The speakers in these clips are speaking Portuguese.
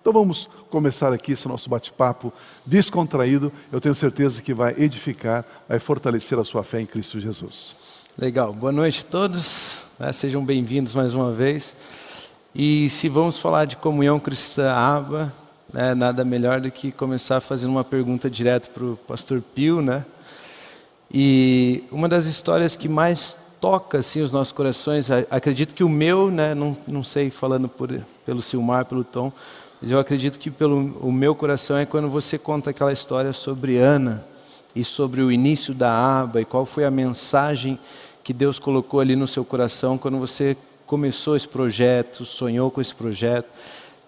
Então vamos começar aqui esse nosso bate-papo descontraído. Eu tenho certeza que vai edificar, vai fortalecer a sua fé em Cristo Jesus. Legal. Boa noite a todos. Né? Sejam bem-vindos mais uma vez. E se vamos falar de comunhão cristã aba, né, nada melhor do que começar fazendo uma pergunta direto para o pastor Pio, né? E uma das histórias que mais toca assim os nossos corações, acredito que o meu, né, não, não sei falando por, pelo Silmar, pelo Tom, mas eu acredito que pelo o meu coração é quando você conta aquela história sobre Ana e sobre o início da aba e qual foi a mensagem que Deus colocou ali no seu coração quando você começou esse projeto, sonhou com esse projeto.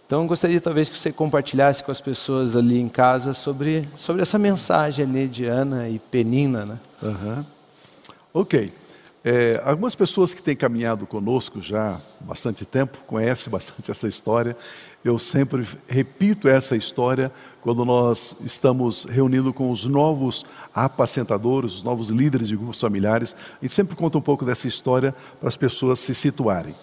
Então, gostaria talvez que você compartilhasse com as pessoas ali em casa sobre, sobre essa mensagem ali de Ana e Penina, né? Uhum. Ok. É, algumas pessoas que têm caminhado conosco já há bastante tempo conhecem bastante essa história. Eu sempre repito essa história quando nós estamos reunindo com os novos apacentadores, os novos líderes de grupos familiares. A gente sempre conta um pouco dessa história para as pessoas se situarem.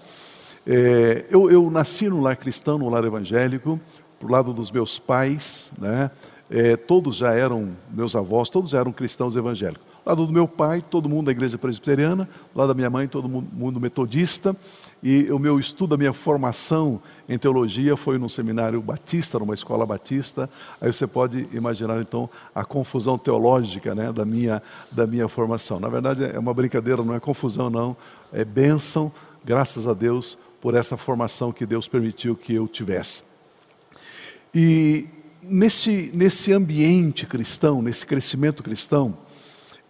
É, eu, eu, nasci no lar cristão, no lar evangélico, para o lado dos meus pais, né? É, todos já eram, meus avós, todos já eram cristãos evangélicos lado do meu pai, todo mundo da igreja presbiteriana, do lado da minha mãe, todo mundo metodista, e o meu estudo, a minha formação em teologia foi num seminário batista, numa escola batista. Aí você pode imaginar então a confusão teológica né, da, minha, da minha formação. Na verdade é uma brincadeira, não é confusão não, é bênção, graças a Deus por essa formação que Deus permitiu que eu tivesse. E nesse, nesse ambiente cristão, nesse crescimento cristão,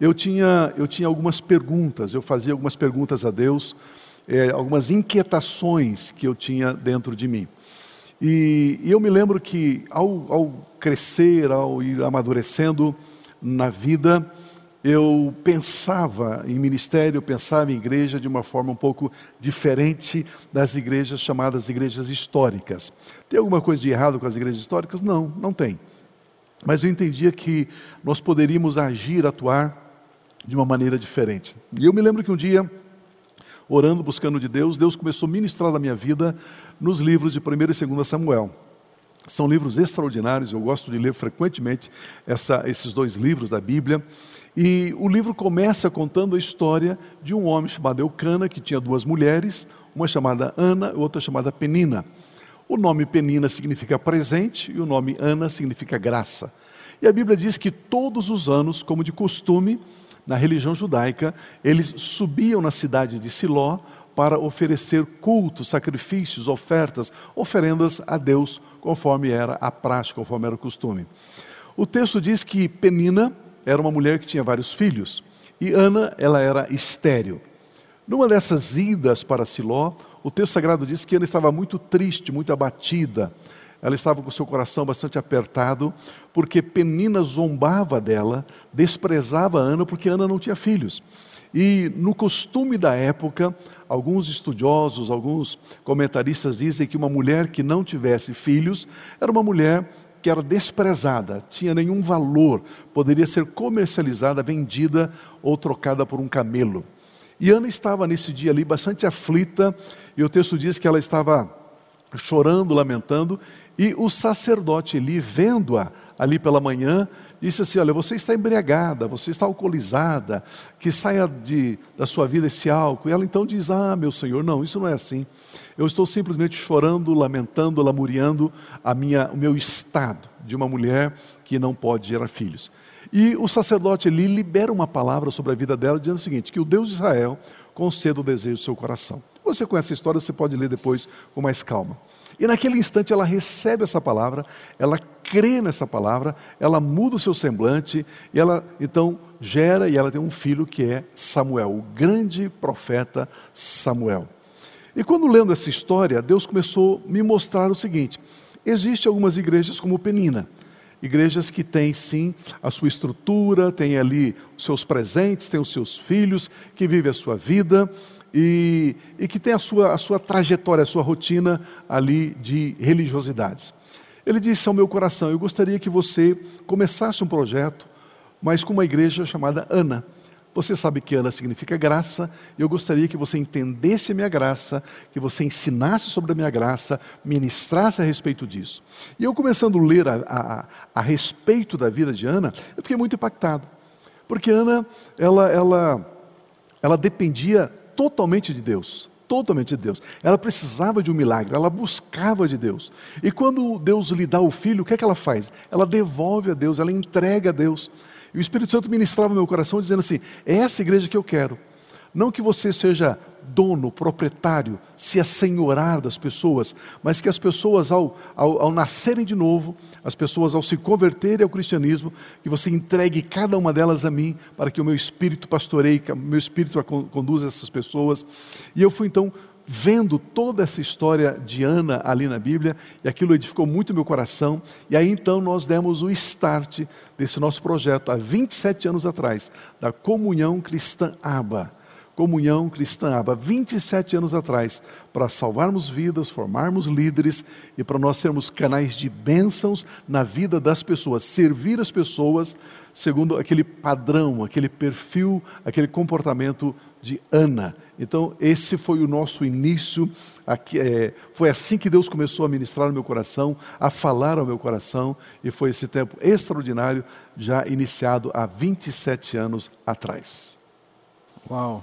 eu tinha, eu tinha algumas perguntas, eu fazia algumas perguntas a Deus, é, algumas inquietações que eu tinha dentro de mim. E, e eu me lembro que ao, ao crescer, ao ir amadurecendo na vida, eu pensava em ministério, eu pensava em igreja de uma forma um pouco diferente das igrejas chamadas igrejas históricas. Tem alguma coisa de errado com as igrejas históricas? Não, não tem. Mas eu entendia que nós poderíamos agir, atuar de uma maneira diferente. E eu me lembro que um dia, orando, buscando de Deus, Deus começou a ministrar na minha vida nos livros de 1 e 2 Samuel. São livros extraordinários, eu gosto de ler frequentemente essa, esses dois livros da Bíblia. E o livro começa contando a história de um homem chamado Eucana, que tinha duas mulheres, uma chamada Ana e outra chamada Penina. O nome Penina significa presente e o nome Ana significa graça. E a Bíblia diz que todos os anos, como de costume, na religião judaica, eles subiam na cidade de Siló para oferecer cultos, sacrifícios, ofertas, oferendas a Deus, conforme era a prática, conforme era o costume. O texto diz que Penina era uma mulher que tinha vários filhos e Ana, ela era estéril. Numa dessas idas para Siló, o texto sagrado diz que Ana estava muito triste, muito abatida. Ela estava com seu coração bastante apertado, porque Penina zombava dela, desprezava Ana, porque Ana não tinha filhos. E no costume da época, alguns estudiosos, alguns comentaristas dizem que uma mulher que não tivesse filhos era uma mulher que era desprezada, tinha nenhum valor, poderia ser comercializada, vendida ou trocada por um camelo. E Ana estava nesse dia ali bastante aflita, e o texto diz que ela estava chorando, lamentando, e o sacerdote Eli, vendo-a ali pela manhã, disse assim: Olha, você está embriagada, você está alcoolizada, que saia de, da sua vida esse álcool. E ela então diz: Ah, meu senhor, não, isso não é assim. Eu estou simplesmente chorando, lamentando, lamuriando a minha, o meu estado de uma mulher que não pode gerar filhos. E o sacerdote Eli libera uma palavra sobre a vida dela, dizendo o seguinte: que o Deus de Israel conceda o desejo do seu coração. Você conhece a história, você pode ler depois com mais calma. E naquele instante ela recebe essa palavra, ela crê nessa palavra, ela muda o seu semblante e ela então gera e ela tem um filho que é Samuel, o grande profeta Samuel. E quando lendo essa história, Deus começou a me mostrar o seguinte: existem algumas igrejas como Penina, igrejas que têm sim a sua estrutura, têm ali os seus presentes, têm os seus filhos, que vivem a sua vida, e, e que tem a sua, a sua trajetória, a sua rotina ali de religiosidades. Ele disse ao meu coração: Eu gostaria que você começasse um projeto, mas com uma igreja chamada Ana. Você sabe que Ana significa graça, eu gostaria que você entendesse a minha graça, que você ensinasse sobre a minha graça, ministrasse a respeito disso. E eu começando a ler a, a, a respeito da vida de Ana, eu fiquei muito impactado. Porque Ana, ela, ela, ela dependia totalmente de Deus totalmente de Deus. Ela precisava de um milagre, ela buscava de Deus. E quando Deus lhe dá o filho, o que é que ela faz? Ela devolve a Deus, ela entrega a Deus. E o Espírito Santo ministrava meu coração dizendo assim: é essa igreja que eu quero. Não que você seja dono, proprietário, se assenhorar das pessoas, mas que as pessoas, ao, ao, ao, nascerem de novo, as pessoas, ao se converterem ao cristianismo, que você entregue cada uma delas a mim, para que o meu espírito pastoreie, que o meu espírito conduza essas pessoas. E eu fui então vendo toda essa história de Ana ali na Bíblia, e aquilo edificou muito meu coração, e aí então nós demos o start desse nosso projeto, há 27 anos atrás, da Comunhão Cristã Aba. Comunhão Cristã Aba, 27 anos atrás, para salvarmos vidas, formarmos líderes e para nós sermos canais de bênçãos na vida das pessoas, servir as pessoas segundo aquele padrão, aquele perfil, aquele comportamento de Ana. Então, esse foi o nosso início. Aqui, é, foi assim que Deus começou a ministrar no meu coração, a falar ao meu coração, e foi esse tempo extraordinário, já iniciado há 27 anos atrás. Uau!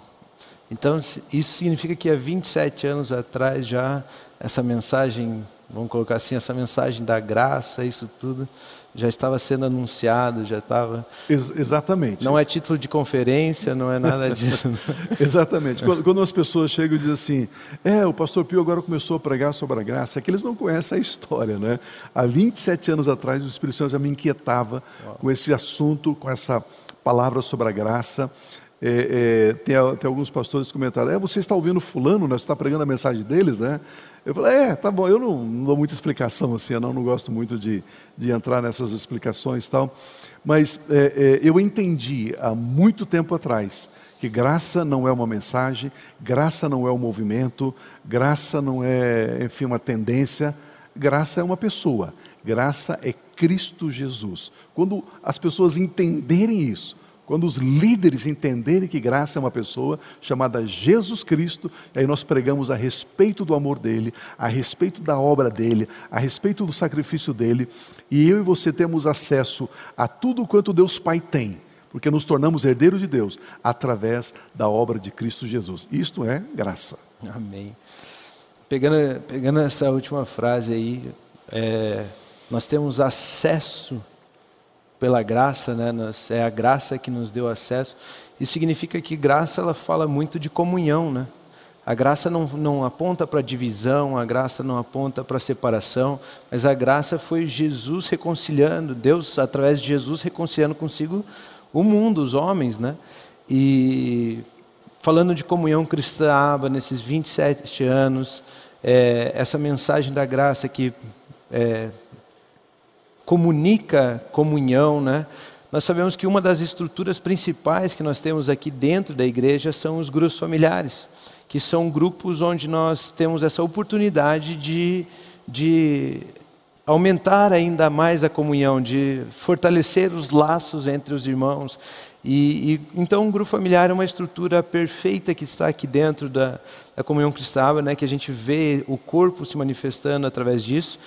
Então, isso significa que há 27 anos atrás já essa mensagem, vamos colocar assim, essa mensagem da graça, isso tudo, já estava sendo anunciado, já estava. Ex exatamente. Não é título de conferência, não é nada disso. exatamente. Quando, quando, as pessoas chegam e dizem assim, é, o pastor Pio agora começou a pregar sobre a graça, é que eles não conhecem a história, né? Há 27 anos atrás, o Espírito Santo já me inquietava Uau. com esse assunto, com essa palavra sobre a graça. É, é, tem, tem, alguns pastores que comentaram, é, você está ouvindo fulano, né? você está pregando a mensagem deles, né? Eu falei, é, tá bom, eu não, não dou muita explicação assim, eu não, não gosto muito de, de entrar nessas explicações e tal, mas é, é, eu entendi há muito tempo atrás que graça não é uma mensagem, graça não é um movimento, graça não é, enfim, uma tendência, graça é uma pessoa, graça é Cristo Jesus. Quando as pessoas entenderem isso, quando os líderes entenderem que graça é uma pessoa chamada Jesus Cristo, aí nós pregamos a respeito do amor dele, a respeito da obra dele, a respeito do sacrifício dele, e eu e você temos acesso a tudo quanto Deus Pai tem, porque nos tornamos herdeiros de Deus através da obra de Cristo Jesus. Isto é graça. Amém. Pegando, pegando essa última frase aí, é, nós temos acesso pela graça, né? é a graça que nos deu acesso. Isso significa que graça ela fala muito de comunhão, né? A graça não, não aponta para divisão, a graça não aponta para separação, mas a graça foi Jesus reconciliando, Deus através de Jesus reconciliando consigo o mundo, os homens, né? E falando de comunhão cristã nesses 27 anos, é, essa mensagem da graça que é, comunica comunhão, né? Nós sabemos que uma das estruturas principais que nós temos aqui dentro da igreja são os grupos familiares, que são grupos onde nós temos essa oportunidade de, de aumentar ainda mais a comunhão, de fortalecer os laços entre os irmãos. E, e, então, o grupo familiar é uma estrutura perfeita que está aqui dentro da, da comunhão cristã, né, que a gente vê o corpo se manifestando através disso.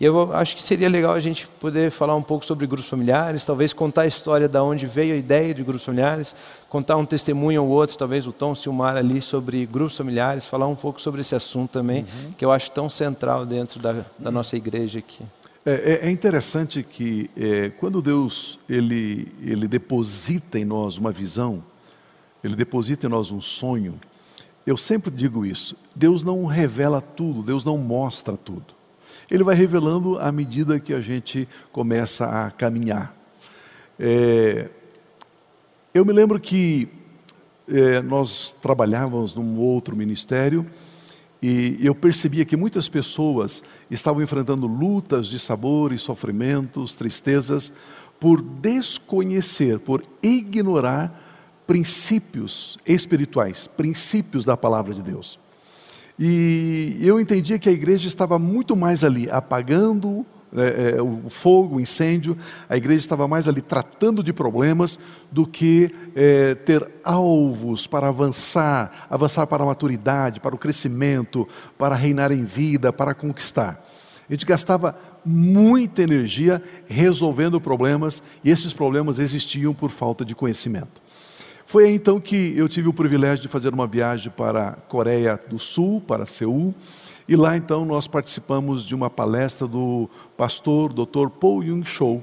E eu acho que seria legal a gente poder falar um pouco sobre grupos familiares, talvez contar a história de onde veio a ideia de grupos familiares, contar um testemunho ou outro, talvez o Tom Silmar ali sobre grupos familiares, falar um pouco sobre esse assunto também, uhum. que eu acho tão central dentro da, da nossa igreja aqui. É, é, é interessante que é, quando Deus ele, ele deposita em nós uma visão, ele deposita em nós um sonho, eu sempre digo isso, Deus não revela tudo, Deus não mostra tudo ele vai revelando à medida que a gente começa a caminhar. É, eu me lembro que é, nós trabalhávamos num outro ministério e eu percebia que muitas pessoas estavam enfrentando lutas de sabores, sofrimentos, tristezas, por desconhecer, por ignorar princípios espirituais, princípios da palavra de Deus. E eu entendia que a igreja estava muito mais ali, apagando é, é, o fogo, o incêndio, a igreja estava mais ali tratando de problemas do que é, ter alvos para avançar, avançar para a maturidade, para o crescimento, para reinar em vida, para conquistar. A gente gastava muita energia resolvendo problemas e esses problemas existiam por falta de conhecimento. Foi aí então que eu tive o privilégio de fazer uma viagem para a Coreia do Sul, para Seul, e lá então nós participamos de uma palestra do pastor Dr. Paul Yung Cho.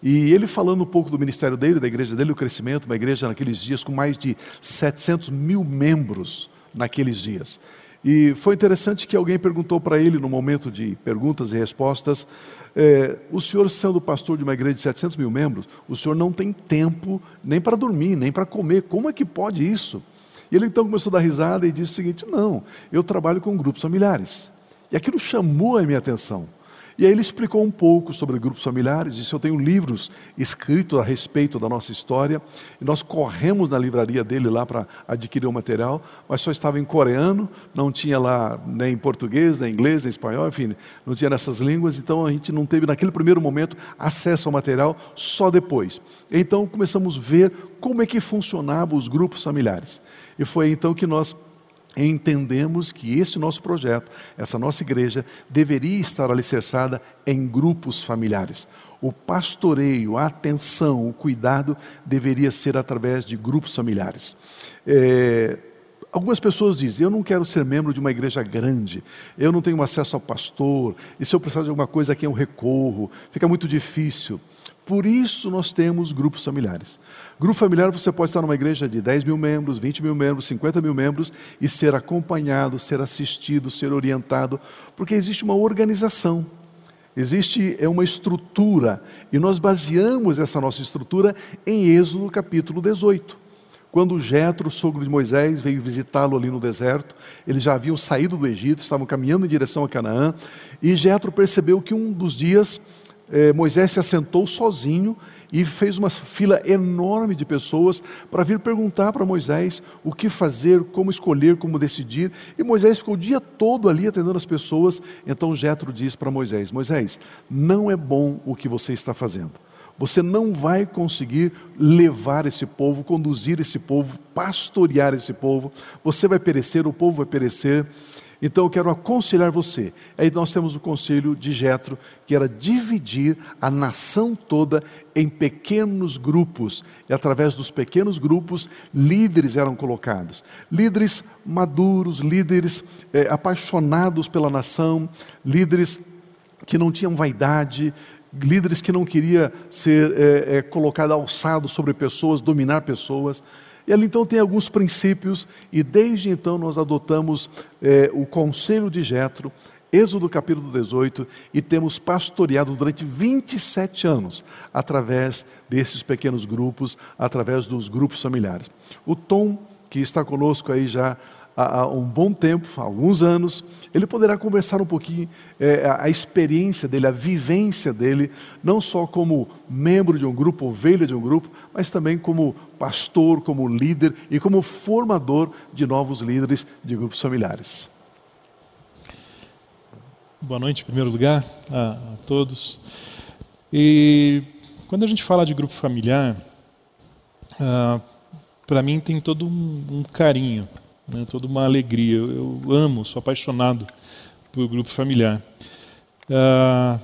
E ele falando um pouco do ministério dele, da igreja dele, o crescimento, uma igreja naqueles dias com mais de 700 mil membros naqueles dias. E foi interessante que alguém perguntou para ele, no momento de perguntas e respostas, é, o senhor sendo pastor de uma igreja de 700 mil membros, o senhor não tem tempo nem para dormir, nem para comer, como é que pode isso? E ele então começou a dar risada e disse o seguinte: Não, eu trabalho com grupos familiares. E aquilo chamou a minha atenção. E aí ele explicou um pouco sobre grupos familiares, disse: Eu tenho livros escritos a respeito da nossa história, e nós corremos na livraria dele lá para adquirir o material, mas só estava em coreano, não tinha lá nem português, nem inglês, nem espanhol, enfim, não tinha nessas línguas, então a gente não teve naquele primeiro momento acesso ao material, só depois. Então começamos a ver como é que funcionavam os grupos familiares. E foi então que nós entendemos que esse nosso projeto, essa nossa igreja, deveria estar alicerçada em grupos familiares. O pastoreio, a atenção, o cuidado deveria ser através de grupos familiares. É, algumas pessoas dizem: Eu não quero ser membro de uma igreja grande, eu não tenho acesso ao pastor, e se eu precisar de alguma coisa aqui eu recorro, fica muito difícil. Por isso nós temos grupos familiares. Grupo familiar você pode estar numa igreja de 10 mil membros, 20 mil membros, 50 mil membros e ser acompanhado, ser assistido, ser orientado, porque existe uma organização, existe é uma estrutura e nós baseamos essa nossa estrutura em Êxodo capítulo 18. Quando Jetro, sogro de Moisés, veio visitá-lo ali no deserto, eles já haviam saído do Egito, estavam caminhando em direção a Canaã, e Jetro percebeu que um dos dias eh, Moisés se assentou sozinho e fez uma fila enorme de pessoas para vir perguntar para Moisés o que fazer, como escolher, como decidir. E Moisés ficou o dia todo ali atendendo as pessoas. Então Jetro diz para Moisés: Moisés, não é bom o que você está fazendo. Você não vai conseguir levar esse povo, conduzir esse povo, pastorear esse povo. Você vai perecer, o povo vai perecer. Então eu quero aconselhar você. Aí nós temos o conselho de Jetro, que era dividir a nação toda em pequenos grupos. E através dos pequenos grupos, líderes eram colocados. Líderes maduros, líderes é, apaixonados pela nação, líderes que não tinham vaidade, líderes que não queria ser é, é, colocado alçado sobre pessoas, dominar pessoas. E ali então tem alguns princípios, e desde então nós adotamos é, o conselho de Jetro, Êxodo capítulo 18, e temos pastoreado durante 27 anos através desses pequenos grupos, através dos grupos familiares. O Tom, que está conosco aí já há, um bom tempo, há alguns anos, ele poderá conversar um pouquinho é, a experiência dele, a vivência dele, não só como membro de um grupo, ovelha de um grupo, mas também como pastor, como líder e como formador de novos líderes de grupos familiares. Boa noite, em primeiro lugar, a, a todos. E quando a gente fala de grupo familiar, ah, para mim tem todo um, um carinho né, toda uma alegria. Eu, amo, sou apaixonado por grupo familiar. Uh,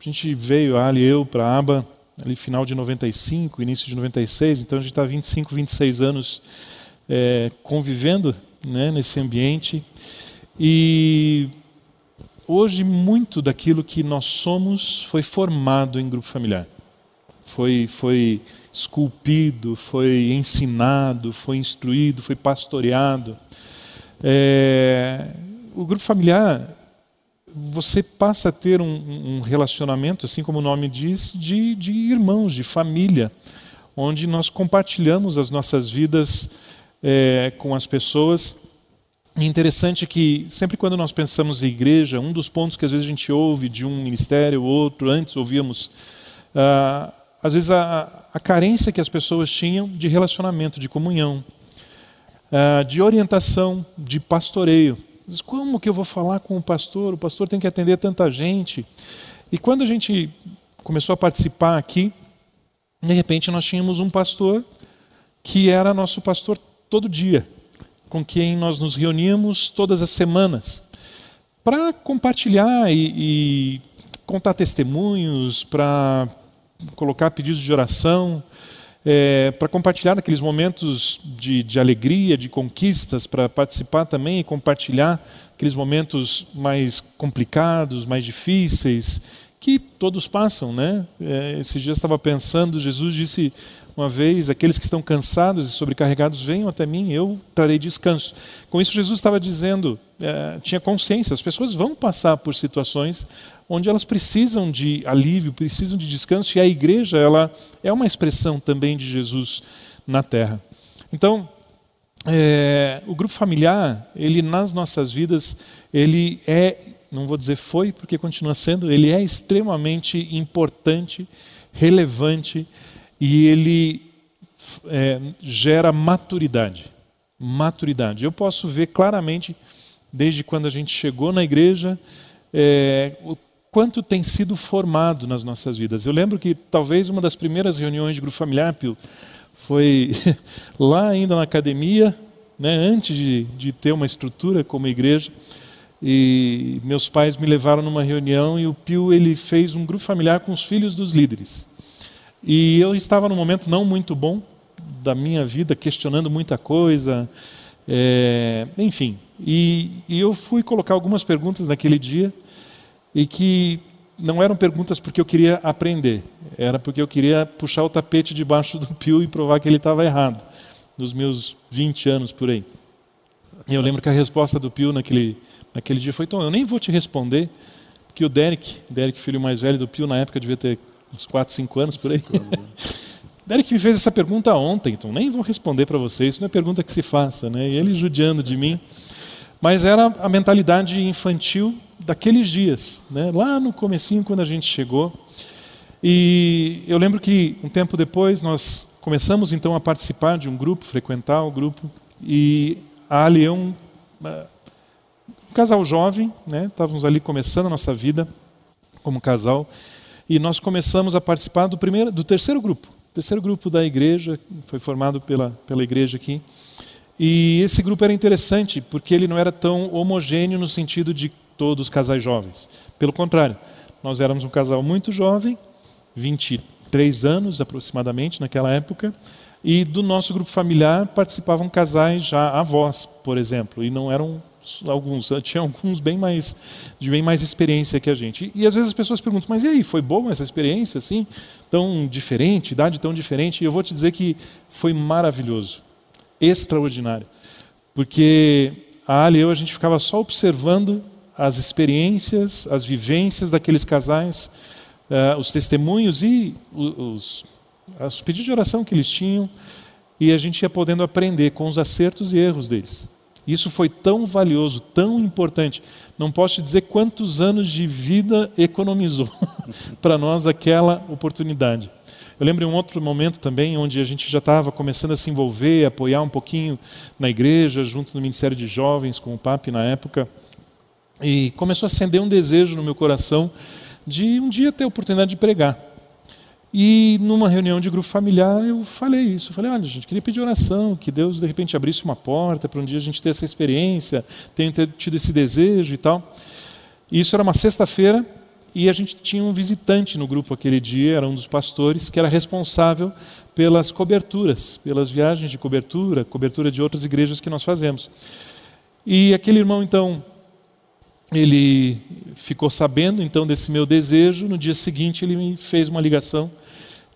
a gente veio, Ali e eu, para a aba, ali final de 95, início de 96, então a gente está 25, 26 anos é, convivendo né, nesse ambiente. E hoje muito daquilo que nós somos foi formado em grupo familiar. Foi, foi esculpido, foi ensinado, foi instruído, foi pastoreado. É, o grupo familiar, você passa a ter um, um, relacionamento, assim como o nome diz, de, de irmãos, de família, onde nós compartilhamos as nossas vidas é, com as pessoas. É interessante que sempre quando nós pensamos em igreja, um dos pontos que às vezes a gente ouve de um ministério ou outro, antes ouvíamos, ah, às vezes a, a carência que as pessoas tinham de relacionamento, de comunhão, uh, de orientação, de pastoreio. Como que eu vou falar com o pastor? O pastor tem que atender tanta gente. E quando a gente começou a participar aqui, de repente nós tínhamos um pastor que era nosso pastor todo dia, com quem nós nos reuníamos todas as semanas para compartilhar e, e contar testemunhos, para colocar pedidos de oração, é, para compartilhar naqueles momentos de, de alegria, de conquistas, para participar também e compartilhar aqueles momentos mais complicados, mais difíceis, que todos passam, né? É, esses dias estava pensando, Jesus disse uma vez: aqueles que estão cansados e sobrecarregados venham até mim, eu trarei descanso. Com isso, Jesus estava dizendo, é, tinha consciência, as pessoas vão passar por situações onde elas precisam de alívio, precisam de descanso, e a igreja ela é uma expressão também de Jesus na Terra. Então, é, o grupo familiar, ele nas nossas vidas, ele é, não vou dizer foi, porque continua sendo, ele é extremamente importante, relevante e ele é, gera maturidade. Maturidade. Eu posso ver claramente, desde quando a gente chegou na igreja, é, o quanto tem sido formado nas nossas vidas. Eu lembro que talvez uma das primeiras reuniões de grupo familiar, Pio, foi lá ainda na academia, né, antes de, de ter uma estrutura como igreja. E meus pais me levaram numa reunião e o Pio ele fez um grupo familiar com os filhos dos líderes. E eu estava num momento não muito bom da minha vida, questionando muita coisa, é, enfim. E, e eu fui colocar algumas perguntas naquele dia e que não eram perguntas porque eu queria aprender, era porque eu queria puxar o tapete debaixo do pio e provar que ele estava errado, nos meus 20 anos por aí. E eu lembro que a resposta do pio naquele, naquele dia foi: Tom, eu nem vou te responder, porque o Derek, Derek, filho mais velho do pio, na época devia ter uns 4, 5 anos por aí. Anos, né? Derek me fez essa pergunta ontem, então nem vou responder para vocês, isso não é pergunta que se faça, né? E ele judiando de mim. Mas era a mentalidade infantil daqueles dias, né? lá no comecinho quando a gente chegou. E eu lembro que um tempo depois nós começamos então a participar de um grupo, frequentar o grupo, e a Ali é um, um casal jovem, né? estávamos ali começando a nossa vida como casal, e nós começamos a participar do, primeiro, do terceiro grupo, terceiro grupo da igreja, foi formado pela, pela igreja aqui. E esse grupo era interessante porque ele não era tão homogêneo no sentido de todos casais jovens. Pelo contrário, nós éramos um casal muito jovem, 23 anos aproximadamente naquela época, e do nosso grupo familiar participavam casais já avós, por exemplo, e não eram alguns, tinha alguns bem mais de bem mais experiência que a gente. E, e às vezes as pessoas perguntam: "Mas e aí, foi boa essa experiência assim, tão diferente, idade tão diferente?" E eu vou te dizer que foi maravilhoso extraordinário. Porque a Ali e eu, a gente ficava só observando as experiências, as vivências daqueles casais, uh, os testemunhos e os, os pedidos de oração que eles tinham, e a gente ia podendo aprender com os acertos e erros deles. Isso foi tão valioso, tão importante. Não posso te dizer quantos anos de vida economizou para nós aquela oportunidade. Eu lembro em um outro momento também, onde a gente já estava começando a se envolver, apoiar um pouquinho na igreja, junto no Ministério de Jovens, com o PAP na época. E começou a acender um desejo no meu coração de um dia ter a oportunidade de pregar. E numa reunião de grupo familiar eu falei isso. Eu falei, olha, gente, queria pedir oração, que Deus de repente abrisse uma porta para um dia a gente ter essa experiência, tenho tido esse desejo e tal. E isso era uma sexta-feira, e a gente tinha um visitante no grupo aquele dia, era um dos pastores, que era responsável pelas coberturas, pelas viagens de cobertura, cobertura de outras igrejas que nós fazemos. E aquele irmão, então, ele ficou sabendo então desse meu desejo. No dia seguinte, ele me fez uma ligação.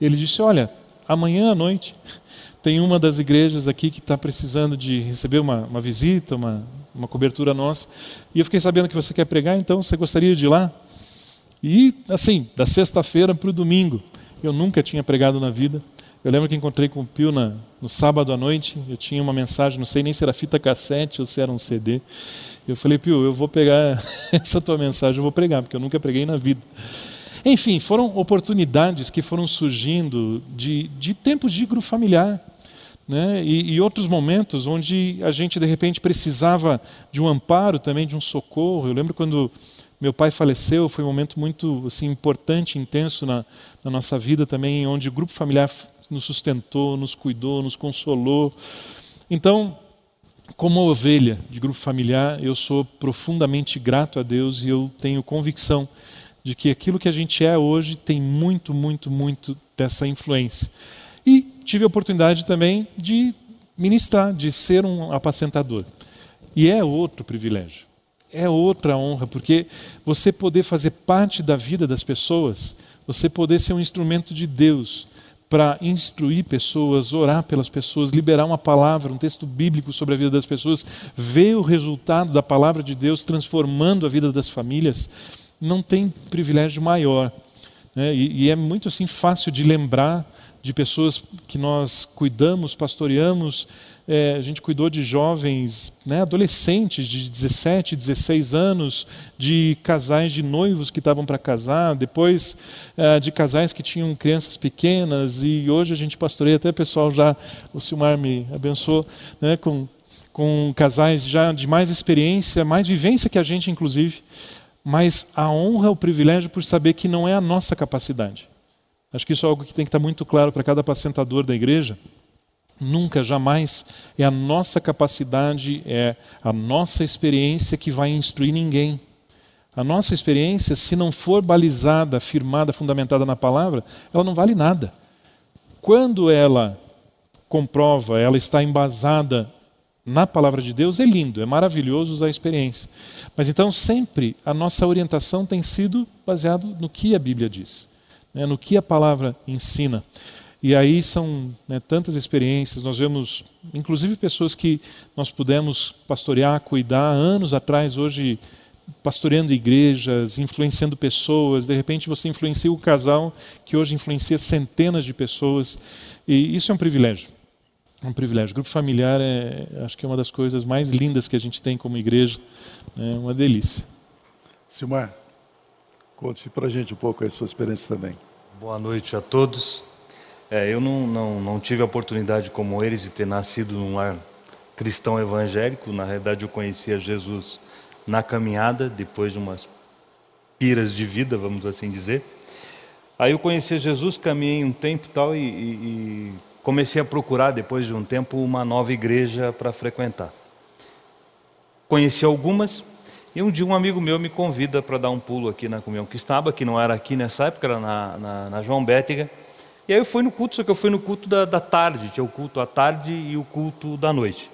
Ele disse: Olha, amanhã à noite tem uma das igrejas aqui que está precisando de receber uma, uma visita, uma, uma cobertura nossa. E eu fiquei sabendo que você quer pregar, então você gostaria de ir lá? E, assim, da sexta-feira para o domingo, eu nunca tinha pregado na vida. Eu lembro que encontrei com o Pio na, no sábado à noite, eu tinha uma mensagem, não sei nem se era fita cassete ou se era um CD. Eu falei, Pio, eu vou pegar essa tua mensagem, eu vou pregar, porque eu nunca preguei na vida. Enfim, foram oportunidades que foram surgindo de, de tempos de grupo familiar. Né? E, e, outros momentos onde a gente de repente precisava de um amparo também, de um socorro. Eu lembro quando Meu pai faleceu, foi um momento muito assim, importante, intenso na, na nossa vida também, onde o grupo familiar nos sustentou, nos cuidou, nos consolou. Então, como ovelha de grupo familiar, eu sou profundamente grato a Deus e eu tenho convicção de que aquilo que a gente é hoje tem muito, muito, muito dessa influência. E tive a oportunidade também de ministrar, de ser um apacentador. E é outro privilégio, é outra honra, porque você poder fazer parte da vida das pessoas, você poder ser um instrumento de Deus para instruir pessoas, orar pelas pessoas, liberar uma palavra, um texto bíblico sobre a vida das pessoas, ver o resultado da palavra de Deus transformando a vida das famílias, não tem privilégio maior. Né? E, e é muito assim fácil de lembrar de pessoas que nós cuidamos, pastoreamos. É, a gente cuidou de jovens, né, adolescentes de 17, 16 anos, de casais de noivos que estavam para casar, depois é, de casais que tinham crianças pequenas, e hoje a gente pastoreia até pessoal já, o Silmar me abençoou, né, com, com casais já de mais experiência, mais vivência que a gente, inclusive, mas a honra, o privilégio por saber que não é a nossa capacidade Acho que isso é algo que tem que estar muito claro para cada apacentador da igreja. Nunca, jamais é a nossa capacidade, é a nossa experiência que vai instruir ninguém. A nossa experiência, se não for balizada, firmada, fundamentada na palavra, ela não vale nada. Quando ela comprova, ela está embasada na palavra de Deus, é lindo, é maravilhoso usar a experiência. Mas então sempre a nossa orientação tem sido baseado no que a Bíblia diz né, no que a palavra ensina. E aí são né, tantas experiências, nós vemos inclusive pessoas que nós pudemos pastorear, cuidar anos atrás, hoje pastoreando igrejas, influenciando pessoas, de repente você influencia o casal que hoje influencia centenas de pessoas, e isso é um privilégio. É um privilégio. O grupo familiar é, acho que é uma das coisas mais lindas que a gente tem como igreja, é uma delícia. Silmar, Conte para a gente um pouco a sua experiência também. Boa noite a todos. É, eu não, não, não tive a oportunidade, como eles, de ter nascido num lar cristão evangélico. Na realidade, eu conhecia Jesus na caminhada, depois de umas piras de vida, vamos assim dizer. Aí eu conheci Jesus, caminhei um tempo tal, e, e, comecei a procurar, depois de um tempo, uma nova igreja para frequentar. Conheci algumas, e um dia um amigo meu me convida para dar um pulo aqui na Comunhão Cristaba, que não era aqui nessa época, era na, na, na João Bétiga. E aí eu fui no culto, só que eu fui no culto da, da, tarde, tinha o culto à tarde e o culto da noite.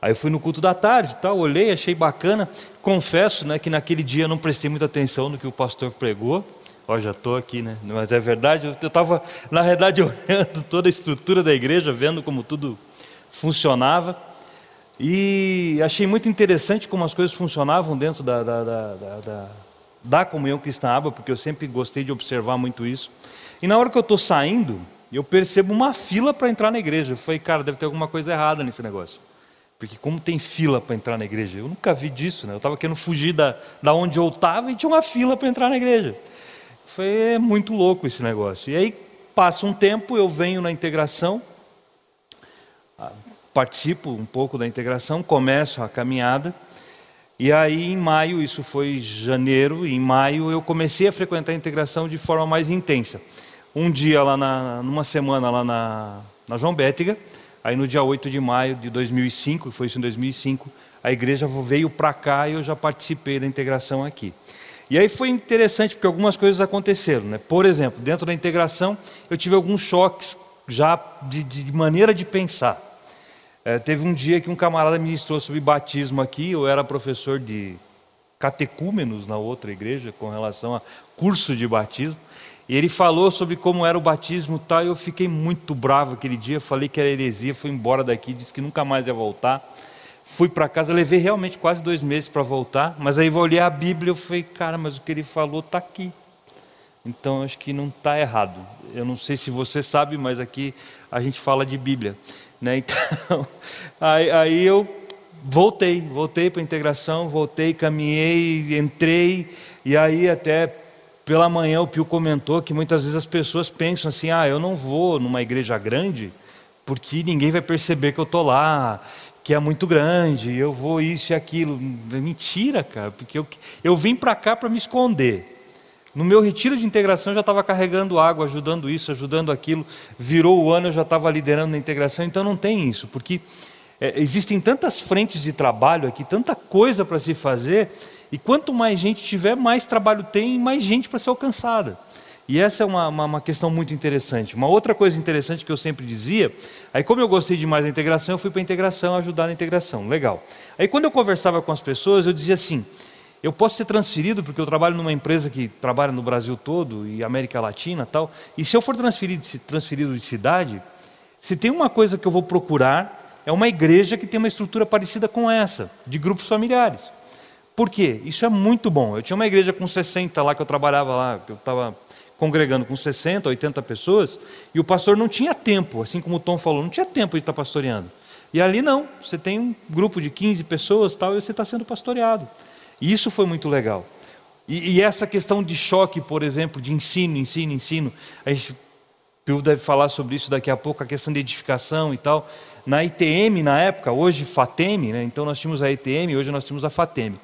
Aí eu fui no culto da tarde tal, olhei, achei bacana. Confesso né, que naquele dia não prestei muita atenção no que o pastor pregou. Ó, já estou aqui, né? Mas é verdade, eu estava, na verdade, olhando toda a estrutura da igreja, vendo como tudo funcionava. E achei muito interessante como as coisas funcionavam dentro da, da, da, da, da comunhão cristã aba, porque eu sempre gostei de observar muito isso. E na hora que eu estou saindo, eu percebo uma fila para entrar na igreja. Eu falei, cara, deve ter alguma coisa errada nesse negócio. Porque como tem fila para entrar na igreja? Eu nunca vi disso, né? Eu estava querendo fugir da, da onde eu estava e tinha uma fila para entrar na igreja. Foi é muito louco esse negócio. E aí passa um tempo, eu venho na integração, participo um pouco da integração, começo a caminhada. E aí, em maio, isso foi janeiro, em maio eu comecei a frequentar a integração de forma mais intensa. Um dia lá, na, numa semana lá na, na João Bétiga, aí no dia 8 de maio de 2005, foi isso em 2005, a igreja veio para cá e eu já participei da integração aqui. E aí foi interessante porque algumas coisas aconteceram. Né? Por exemplo, dentro da integração eu tive alguns choques já de, de maneira de pensar. É, teve um dia que um camarada ministrou sobre batismo aqui, eu era professor de catecúmenos na outra igreja com relação a curso de batismo. E ele falou sobre como era o batismo tal, e eu fiquei muito bravo aquele dia, falei que era heresia, fui embora daqui, disse que nunca mais ia voltar. Fui para casa, levei realmente quase dois meses para voltar, mas aí vou olhar a Bíblia e eu falei, cara, mas o que ele falou está aqui. Então acho que não está errado. Eu não sei se você sabe, mas aqui a gente fala de Bíblia. Né? Então, aí, aí eu voltei, voltei para a integração, voltei, caminhei, entrei, e aí até pela manhã o Pio comentou que muitas vezes as pessoas pensam assim, ah, eu não vou numa igreja grande porque ninguém vai perceber que eu estou lá, que é muito grande, eu vou isso e aquilo. Mentira, cara, porque eu, eu vim para cá para me esconder. No meu retiro de integração eu já estava carregando água, ajudando isso, ajudando aquilo. Virou o ano, eu já estava liderando na integração, então não tem isso, porque é, existem tantas frentes de trabalho aqui, tanta coisa para se fazer, e quanto mais gente tiver, mais trabalho tem e mais gente para ser alcançada. E essa é uma, uma, uma, questão muito interessante. Uma outra coisa interessante que eu sempre dizia, aí como eu gostei demais da integração, eu fui para a integração, ajudar na integração, legal. Aí quando eu conversava com as pessoas, eu dizia assim, eu posso ser transferido, porque eu trabalho numa empresa que trabalha no Brasil todo e América Latina tal, e se eu for transferido, transferido de cidade, se tem uma coisa que eu vou procurar, é uma igreja que tem uma estrutura parecida com essa, de grupos familiares. Por quê? Isso é muito bom. Eu tinha uma igreja com 60 lá que eu trabalhava lá, que eu estava congregando com 60, 80 pessoas, e o pastor não tinha tempo, assim como o Tom falou, não tinha tempo de estar pastoreando. E ali não, você tem um grupo de 15 pessoas tal, e você está sendo pastoreado. E isso foi muito legal. E, e, essa questão de choque, por exemplo, de ensino, ensino, ensino, a gente Pio deve falar sobre isso daqui a pouco, a questão de edificação e tal. Na ITM, na época, hoje FATEM, né? então nós tínhamos a ITM, hoje nós temos a FATEM.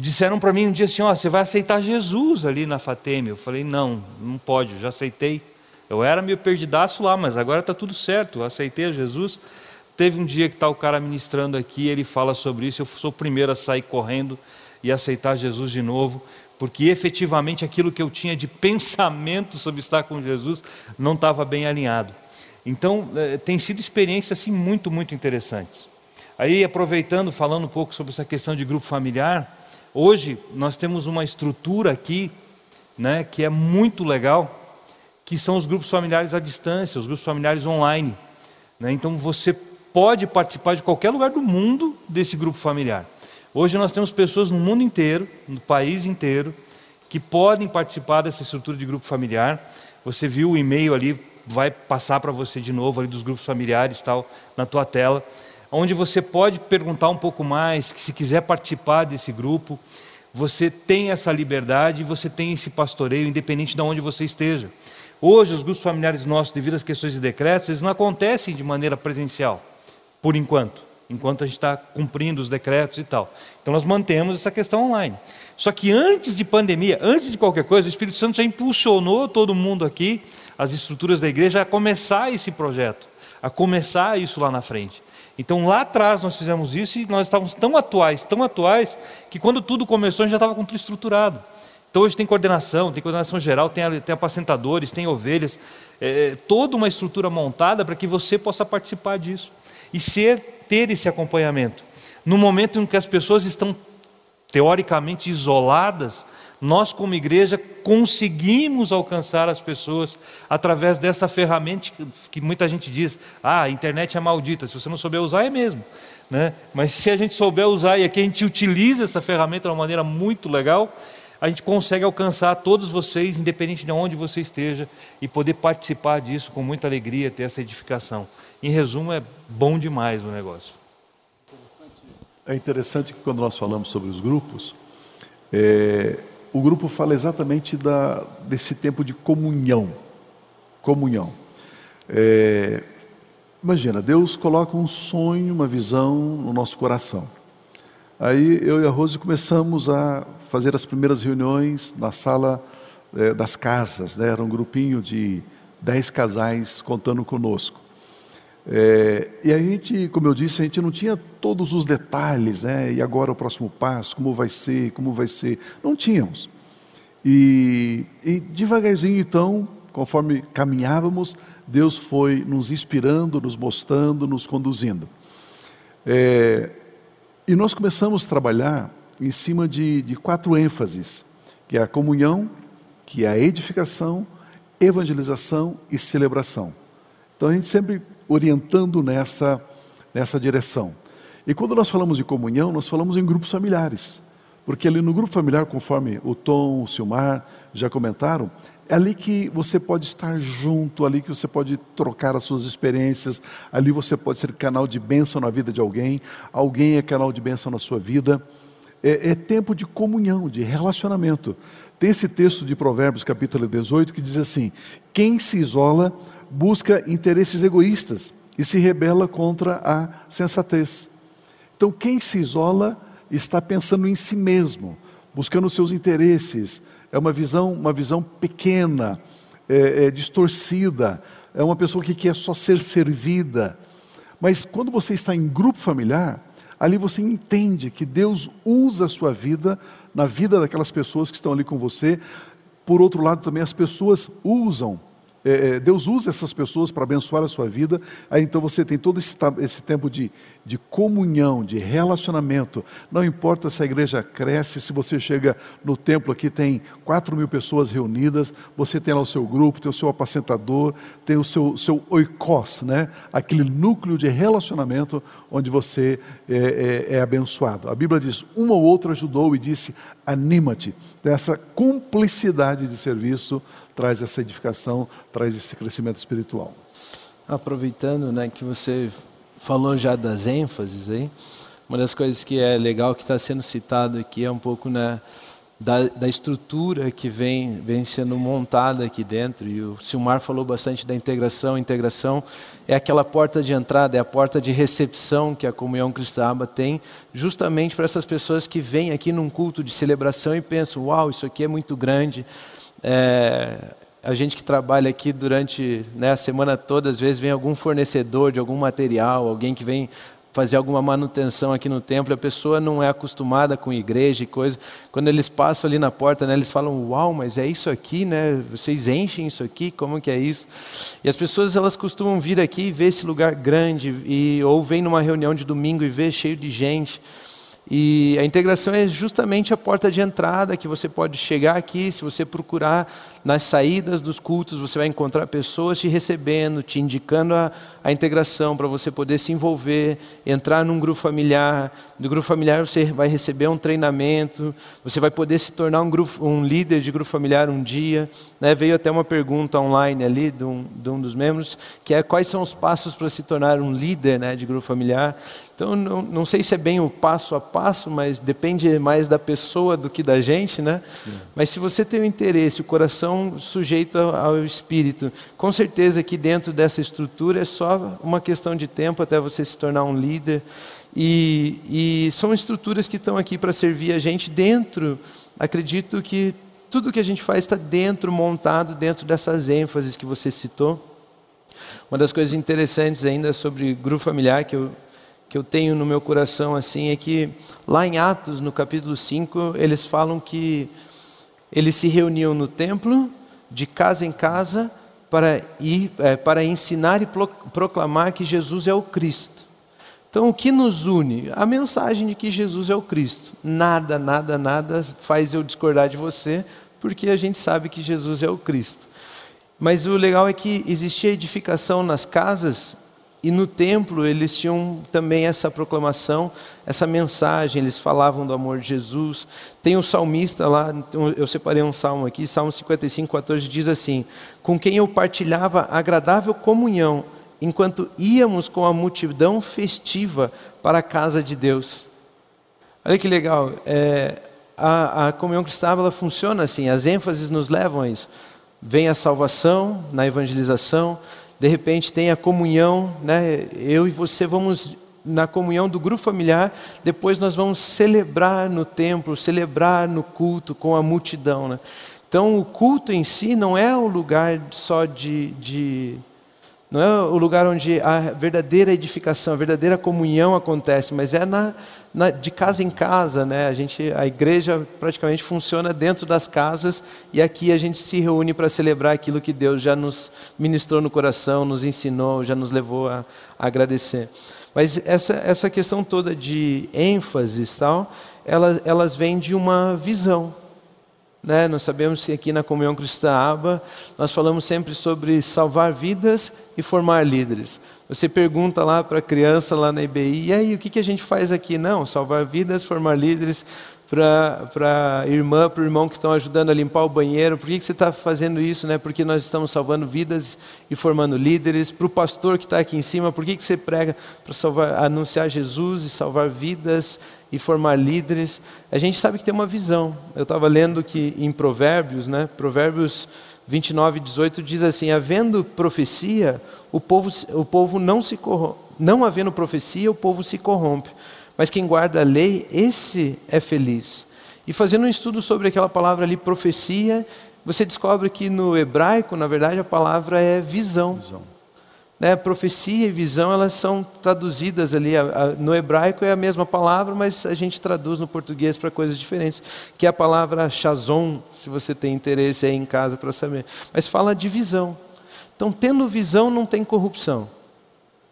Disseram para mim um dia assim: ó, você vai aceitar Jesus ali na Fateme. Eu falei: não, não pode, já aceitei. Eu era meio perdidaço lá, mas agora está tudo certo, eu aceitei Jesus. Teve um dia que está o cara ministrando aqui, ele fala sobre isso. Eu sou o primeiro a sair correndo e aceitar Jesus de novo, porque efetivamente aquilo que eu tinha de pensamento sobre estar com Jesus não estava bem alinhado. Então, eh, tem sido experiências assim muito, muito interessantes. Aí, aproveitando, falando um pouco sobre essa questão de grupo familiar, Hoje nós temos uma estrutura aqui, né, que é muito legal, que são os grupos familiares à distância, os grupos familiares online. Né? Então você pode participar de qualquer lugar do mundo desse grupo familiar. Hoje nós temos pessoas no mundo inteiro, no país inteiro, que podem participar dessa estrutura de grupo familiar. Você viu o e-mail ali, vai passar para você de novo ali dos grupos familiares tal na tua tela onde você pode perguntar um pouco mais, que se quiser participar desse grupo, você tem essa liberdade, você tem esse pastoreio, independente de onde você esteja. Hoje, os grupos familiares nossos, devido às questões de decretos, eles não acontecem de maneira presencial, por enquanto, enquanto a gente está cumprindo os decretos e tal. Então, nós mantemos essa questão online. Só que antes de pandemia, antes de qualquer coisa, o Espírito Santo já impulsionou todo mundo aqui, as estruturas da igreja, a começar esse projeto, a começar isso lá na frente. Então lá atrás nós fizemos isso e nós estávamos tão atuais, tão atuais, que quando tudo começou a gente já estava com tudo estruturado. Então hoje tem coordenação, tem coordenação geral, tem, tem apacentadores, tem ovelhas, é, é, toda uma estrutura montada para que você possa participar disso e ser ter esse acompanhamento. No momento em que as pessoas estão teoricamente isoladas, nós, como igreja, conseguimos alcançar as pessoas através dessa ferramenta que muita gente diz: ah, a internet é maldita, se você não souber usar, é mesmo. Né? Mas se a gente souber usar e aqui a gente utiliza essa ferramenta de uma maneira muito legal, a gente consegue alcançar todos vocês, independente de onde você esteja, e poder participar disso com muita alegria, ter essa edificação. Em resumo, é bom demais o negócio. É interessante que quando nós falamos sobre os grupos, é, o grupo fala exatamente da, desse tempo de comunhão. Comunhão. É, imagina, Deus coloca um sonho, uma visão no nosso coração. Aí eu e a Rose começamos a fazer as primeiras reuniões na sala é, das casas, né? era um grupinho de dez casais contando conosco. É, e a gente, como eu disse, a gente não tinha todos os detalhes, né? E agora o próximo passo, como vai ser, como vai ser. Não tínhamos. E, e devagarzinho, então, conforme caminhávamos, Deus foi nos inspirando, nos mostrando, nos conduzindo. É, e nós começamos a trabalhar em cima de, de quatro ênfases, que é a comunhão, que é a edificação, evangelização e celebração. Então a gente sempre orientando nessa, nessa direção. E quando nós falamos de comunhão, nós falamos em grupos familiares. Porque ali no grupo familiar, conforme o Tom, o Silmar já comentaram, é ali que você pode estar junto, ali que você pode trocar as suas experiências, ali você pode ser canal de bênção na vida de alguém, alguém é canal de bênção na sua vida. É, é tempo de comunhão, de relacionamento. Tem esse texto de Provérbios, capítulo 18, que diz assim: Quem se isola busca interesses egoístas e se rebela contra a sensatez. Então, quem se isola está pensando em si mesmo, buscando seus interesses. É uma visão, uma visão pequena, é, é, distorcida. É uma pessoa que quer só ser servida. Mas quando você está em grupo familiar, ali você entende que Deus usa a sua vida na vida daquelas pessoas que estão ali com você. Por outro lado, também as pessoas usam é, é, Deus usa essas pessoas para abençoar a sua vida, aí então você tem todo esse, esse tempo de, de comunhão, de relacionamento. Não importa se a igreja cresce, se você chega no templo aqui, tem quatro mil pessoas reunidas, você tem lá o seu grupo, tem o seu apacentador, tem o seu, seu oikos, né? aquele núcleo de relacionamento onde você é, é, é abençoado. A Bíblia diz: uma ou outra ajudou e disse: anima-te. Então, essa cumplicidade de serviço traz essa edificação, traz esse crescimento espiritual. Aproveitando né, que você falou já das ênfases aí, uma das coisas que é legal que está sendo citado aqui é um pouco né, da, da, estrutura que vem, vem sendo montada aqui dentro. E o Silmar falou bastante da integração. Integração é aquela porta de entrada, é a porta de recepção que a comunhão cristã tem, justamente para essas pessoas que vêm aqui num culto de celebração e pensam: uau, isso aqui é muito grande, é, a gente que trabalha aqui durante né, a semana toda, às vezes vem algum fornecedor de algum material, alguém que vem fazer alguma manutenção aqui no templo, a pessoa não é acostumada com igreja e coisa. Quando eles passam ali na porta, né, eles falam: "Uau, mas é isso aqui, né? Vocês enchem isso aqui? Como que é isso?" E as pessoas elas costumam vir aqui e ver esse lugar grande e ou vem numa reunião de domingo e vê cheio de gente. E a integração é justamente a porta de entrada que você pode chegar aqui, se você procurar nas saídas dos cultos, você vai encontrar pessoas te recebendo, te indicando a, a integração para você poder se envolver, entrar num grupo familiar. Do grupo familiar você vai receber um treinamento, você vai poder se tornar um, grupo, um líder de grupo familiar um dia. Né? Veio até uma pergunta online ali de um, de um dos membros, que é quais são os passos para se tornar um líder né, de grupo familiar. Então, não, não, sei se é bem o passo a passo, mas depende mais da pessoa do que da gente, né? Sim. Mas se você tem o interesse, o coração sujeito ao espírito, com certeza que dentro dessa estrutura é só uma questão de tempo até você se tornar um líder. E, e são estruturas que estão aqui para servir a gente dentro. Acredito que tudo que a gente faz está dentro, montado dentro dessas ênfases que você citou. Uma das coisas interessantes ainda sobre grupo familiar que eu que eu tenho no meu coração assim é que lá em Atos, no capítulo 5, eles falam que eles se reuniam no templo, de casa em casa, para ir é, para ensinar e proclamar que Jesus é o Cristo. Então, o que nos une? A mensagem de que Jesus é o Cristo. Nada, nada, nada faz eu discordar de você, porque a gente sabe que Jesus é o Cristo. Mas o legal é que existia edificação nas casas e no templo eles tinham também essa proclamação, essa mensagem, eles falavam do amor de Jesus. Tem um salmista lá, então eu separei um salmo aqui, Salmo 55, 14, diz assim: Com quem eu partilhava agradável comunhão, enquanto íamos com a multidão festiva para a casa de Deus. Olha que legal, é, a, a comunhão cristã ela funciona assim, as ênfases nos levam a isso. Vem a salvação na evangelização, de repente tem a comunhão, né? Eu e você vamos na comunhão do grupo familiar, depois nós vamos celebrar no templo, celebrar no culto com a multidão. Né? Então, o culto em si não é o lugar só de, de não é o lugar onde a verdadeira edificação, a verdadeira comunhão acontece, mas é na, na, de casa em casa, né? A gente, a igreja praticamente funciona dentro das casas e aqui a gente se reúne para celebrar aquilo que Deus já nos ministrou no coração, nos ensinou, já nos levou a, a agradecer. Mas essa, essa questão toda de ênfases tal, elas, elas vêm de uma visão. Né? Nós sabemos que aqui na Comunhão Cristã Aba, nós falamos sempre sobre salvar vidas e formar líderes. Você pergunta lá para a criança lá na IBI, e aí, o que, que a gente faz aqui? Não, salvar vidas, formar líderes, para a irmã, para o irmão que estão ajudando a limpar o banheiro. Por que, que você está fazendo isso? Né? Porque nós estamos salvando vidas e formando líderes. Para o pastor que está aqui em cima, por que, que você prega para anunciar Jesus e salvar vidas e formar líderes? A gente sabe que tem uma visão. Eu estava lendo que em Provérbios, né? Provérbios 29, 18 diz assim: Havendo profecia, o povo, o povo não se corrompe. Não havendo profecia, o povo se corrompe. Mas quem guarda a lei, esse é feliz. E fazendo um estudo sobre aquela palavra ali, profecia, você descobre que no hebraico, na verdade, a palavra é visão. visão. Né, profecia e visão, elas são traduzidas ali. no hebraico é a mesma palavra, mas a gente traduz no português para coisas diferentes, que é a palavra shazon, se você tem interesse aí em casa para saber. Mas fala de visão. Então, tendo visão, não tem corrupção.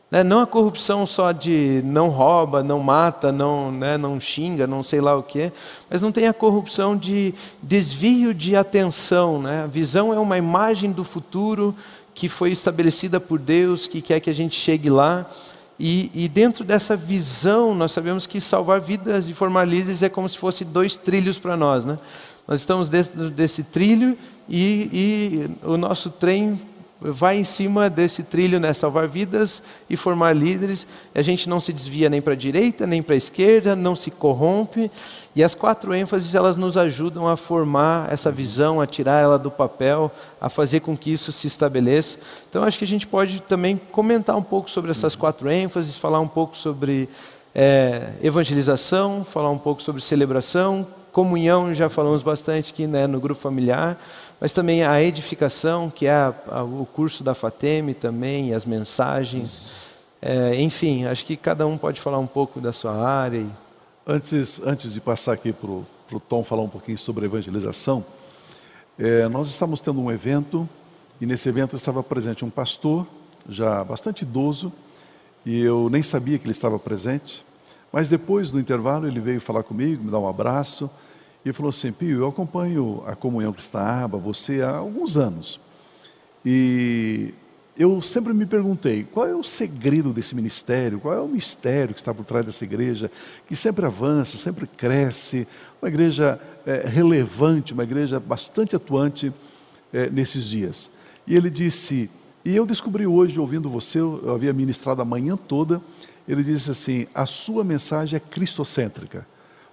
Né, não a corrupção só de não rouba, não mata, não, né, não xinga, não sei lá o que, mas não tem a corrupção de desvio de atenção. Né? A visão é uma imagem do futuro que foi estabelecida por Deus, que quer que a gente chegue lá. E, e, dentro dessa visão, nós sabemos que salvar vidas e formar líderes é como se fosse dois trilhos para nós. Né? Nós estamos dentro desse trilho e, e o nosso trem vai em cima desse trilho, né, salvar vidas e formar líderes. A gente não se desvia nem para a direita, nem para a esquerda, não se corrompe. E as quatro ênfases, elas nos ajudam a formar essa visão, a tirar ela do papel, a fazer com que isso se estabeleça. Então, acho que a gente pode também comentar um pouco sobre essas quatro ênfases, falar um pouco sobre é, evangelização, falar um pouco sobre celebração, comunhão, já falamos bastante aqui né, no grupo familiar mas também a edificação, que é a, a, o curso da FATEME também, as mensagens. É, enfim, acho que cada um pode falar um pouco da sua área. E... Antes, antes de passar aqui para o Tom falar um pouquinho sobre evangelização, é, nós estamos tendo um evento e nesse evento estava presente um pastor, já bastante idoso, e eu nem sabia que ele estava presente, mas depois, no intervalo, ele veio falar comigo, me dar um abraço, e falou assim: Pio, eu acompanho a Comunhão Cristã Aba, você há alguns anos. E eu sempre me perguntei: qual é o segredo desse ministério? Qual é o mistério que está por trás dessa igreja, que sempre avança, sempre cresce, uma igreja é, relevante, uma igreja bastante atuante é, nesses dias? E ele disse: e eu descobri hoje, ouvindo você, eu havia ministrado a manhã toda, ele disse assim: a sua mensagem é cristocêntrica.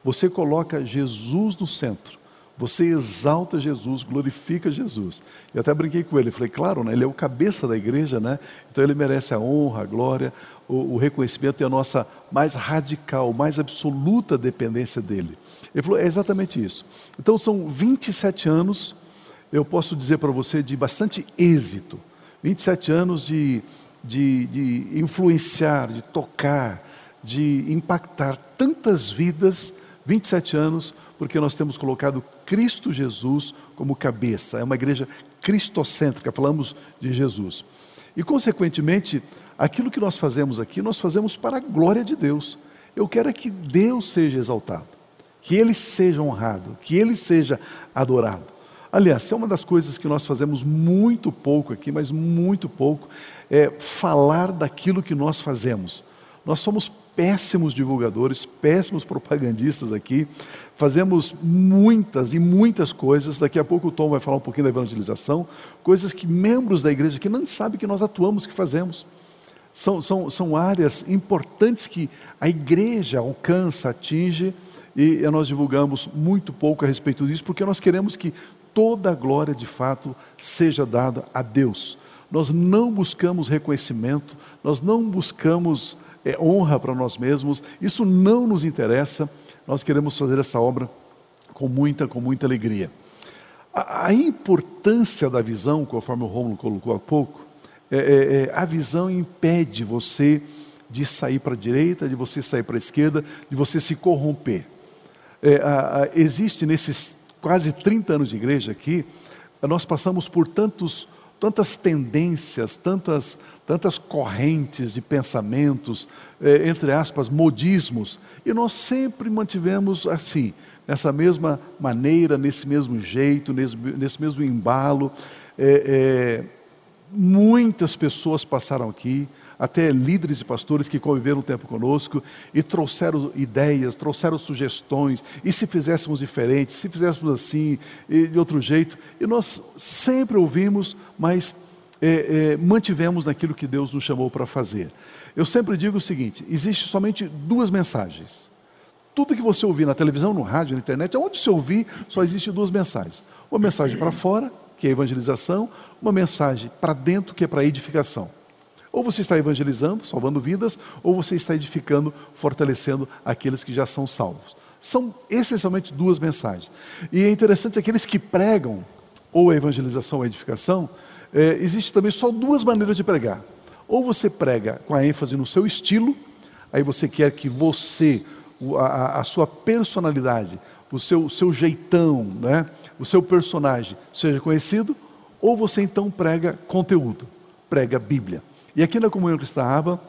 Você coloca Jesus no centro. Você exalta Jesus, glorifica Jesus. Eu até brinquei com ele, falei, claro, né, ele é o cabeça da igreja, né? Então ele merece a honra, a glória, o, o reconhecimento e a nossa mais radical, mais absoluta dependência dele. Ele falou, é exatamente isso. Então são 27 anos, eu posso dizer para você, de bastante êxito. 27 anos de, de, de influenciar, de tocar, de impactar tantas vidas 27 anos, porque nós temos colocado Cristo Jesus como cabeça. É uma igreja cristocêntrica, falamos de Jesus. E, consequentemente, aquilo que nós fazemos aqui, nós fazemos para a glória de Deus. Eu quero é que Deus seja exaltado, que Ele seja honrado, que Ele seja adorado. Aliás, é uma das coisas que nós fazemos muito pouco aqui, mas muito pouco, é falar daquilo que nós fazemos. Nós somos péssimos divulgadores, péssimos propagandistas aqui, fazemos muitas e muitas coisas. Daqui a pouco o Tom vai falar um pouquinho da evangelização, coisas que membros da igreja que não sabem que nós atuamos, que fazemos. São, são, são áreas importantes que a igreja alcança, atinge, e nós divulgamos muito pouco a respeito disso, porque nós queremos que toda a glória de fato seja dada a Deus. Nós não buscamos reconhecimento, nós não buscamos é honra para nós mesmos, isso não nos interessa, nós queremos fazer essa obra com muita, com muita alegria. A, a importância da visão, conforme o Romulo colocou há pouco, é, é, é a visão impede você de sair para a direita, de você sair para a esquerda, de você se corromper. É, a, a, existe nesses quase 30 anos de igreja aqui, nós passamos por tantos tantas tendências, tantas, tantas correntes de pensamentos, eh, entre aspas, modismos, e nós sempre mantivemos assim, nessa mesma maneira, nesse mesmo jeito, nesse, mesmo embalo. Eh, eh, muitas pessoas passaram aqui, até líderes e pastores que conviveram um tempo conosco e trouxeram ideias, trouxeram sugestões, e se fizéssemos diferente, se fizéssemos assim, de outro jeito, e nós sempre ouvimos, mas é, é, mantivemos naquilo que Deus nos chamou para fazer. Eu sempre digo o seguinte: existe somente duas mensagens. Tudo que você ouvir na televisão, no rádio, na internet, onde você ouvir, só existe duas mensagens. Uma mensagem para fora, que é evangelização, uma mensagem para dentro, que é para edificação. Ou você está evangelizando, salvando vidas, ou você está edificando, fortalecendo aqueles que já são salvos. São essencialmente duas mensagens. E é interessante aqueles que pregam, ou a evangelização ou a edificação, é, existe também só duas maneiras de pregar. Ou você prega com a ênfase no seu estilo, aí você quer que você, a, a sua personalidade, o seu, seu jeitão, né, o seu personagem seja conhecido, ou você então prega conteúdo, prega Bíblia. E aqui na Comunhão Cristã Aba,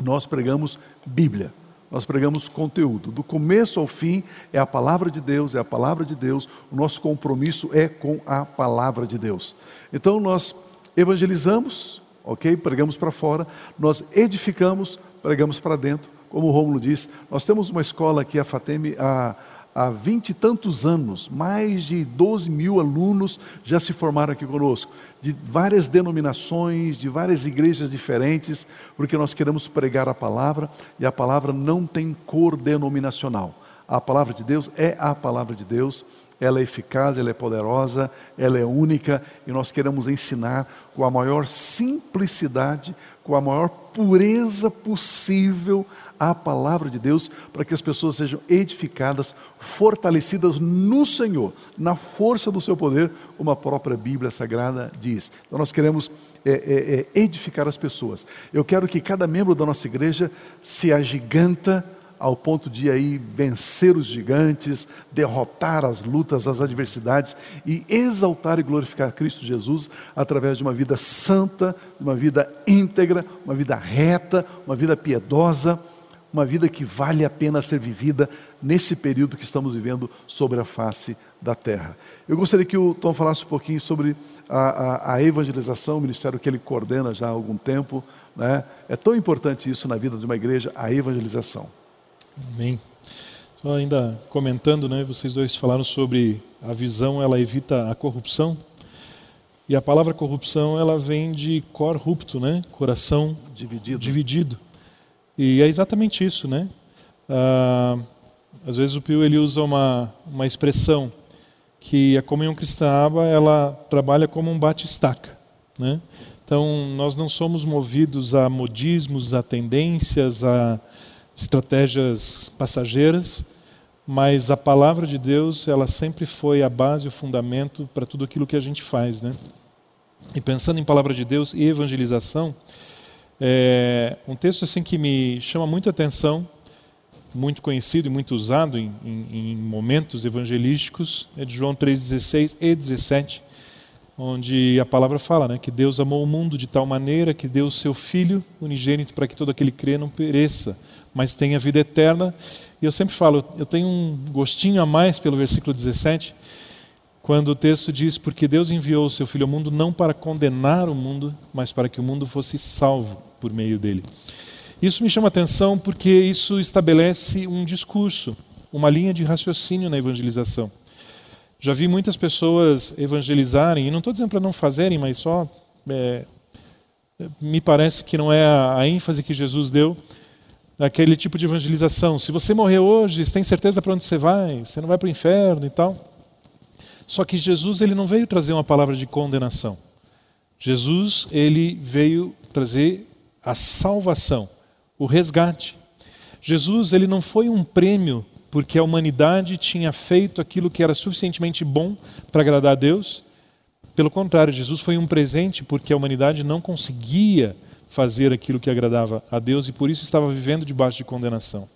nós pregamos Bíblia, nós pregamos conteúdo. Do começo ao fim é a palavra de Deus, é a palavra de Deus, o nosso compromisso é com a palavra de Deus. Então nós evangelizamos, ok? Pregamos para fora, nós edificamos, pregamos para dentro. Como o Rômulo disse, nós temos uma escola aqui, a FATEM, a há vinte e tantos anos, mais de 12 mil alunos já se formaram aqui conosco, de várias denominações, de várias igrejas diferentes, porque nós queremos pregar a palavra e a palavra não tem cor denominacional. A palavra de Deus é a palavra de Deus, ela é eficaz, ela é poderosa, ela é única e nós queremos ensinar com a maior simplicidade, com a maior pureza possível a palavra de Deus, para que as pessoas sejam edificadas, fortalecidas no Senhor, na força do seu poder, como a própria Bíblia Sagrada diz. Então nós queremos é, é, é, edificar as pessoas. Eu quero que cada membro da nossa igreja se agiganta ao ponto de aí vencer os gigantes, derrotar as lutas, as adversidades e exaltar e glorificar Cristo Jesus através de uma vida santa, uma vida íntegra, uma vida reta, uma vida piedosa, uma vida que vale a pena ser vivida nesse período que estamos vivendo sobre a face da terra. Eu gostaria que o Tom falasse um pouquinho sobre a, a, a evangelização, o ministério que ele coordena já há algum tempo. Né? É tão importante isso na vida de uma igreja, a evangelização. Amém. Só ainda comentando, né, vocês dois falaram sobre a visão, ela evita a corrupção. E a palavra corrupção, ela vem de corrupto, né? Coração dividido. dividido. E é exatamente isso, né? Ah, às vezes o Pio ele usa uma, uma expressão que a comunhão cristã aba ela trabalha como um bate-estaca, né? Então nós não somos movidos a modismos, a tendências, a estratégias passageiras, mas a palavra de Deus ela sempre foi a base, o fundamento para tudo aquilo que a gente faz, né? E pensando em palavra de Deus e evangelização, é, um texto assim que me chama muita atenção, muito conhecido e muito usado em, em, em momentos evangelísticos, é de João 3,16 e 17, onde a palavra fala né, que Deus amou o mundo de tal maneira que deu o seu Filho unigênito para que todo aquele que crê não pereça, mas tenha vida eterna. E eu sempre falo, eu tenho um gostinho a mais pelo versículo 17, quando o texto diz: Porque Deus enviou o seu Filho ao mundo não para condenar o mundo, mas para que o mundo fosse salvo por meio dele. Isso me chama atenção porque isso estabelece um discurso, uma linha de raciocínio na evangelização. Já vi muitas pessoas evangelizarem, e não estou dizendo para não fazerem, mas só é, me parece que não é a, a ênfase que Jesus deu aquele tipo de evangelização. Se você morrer hoje, você tem certeza para onde você vai? Você não vai para o inferno e tal. Só que Jesus ele não veio trazer uma palavra de condenação. Jesus ele veio trazer a salvação, o resgate. Jesus ele não foi um prêmio porque a humanidade tinha feito aquilo que era suficientemente bom para agradar a Deus. Pelo contrário, Jesus foi um presente porque a humanidade não conseguia fazer aquilo que agradava a Deus e por isso estava vivendo debaixo de condenação.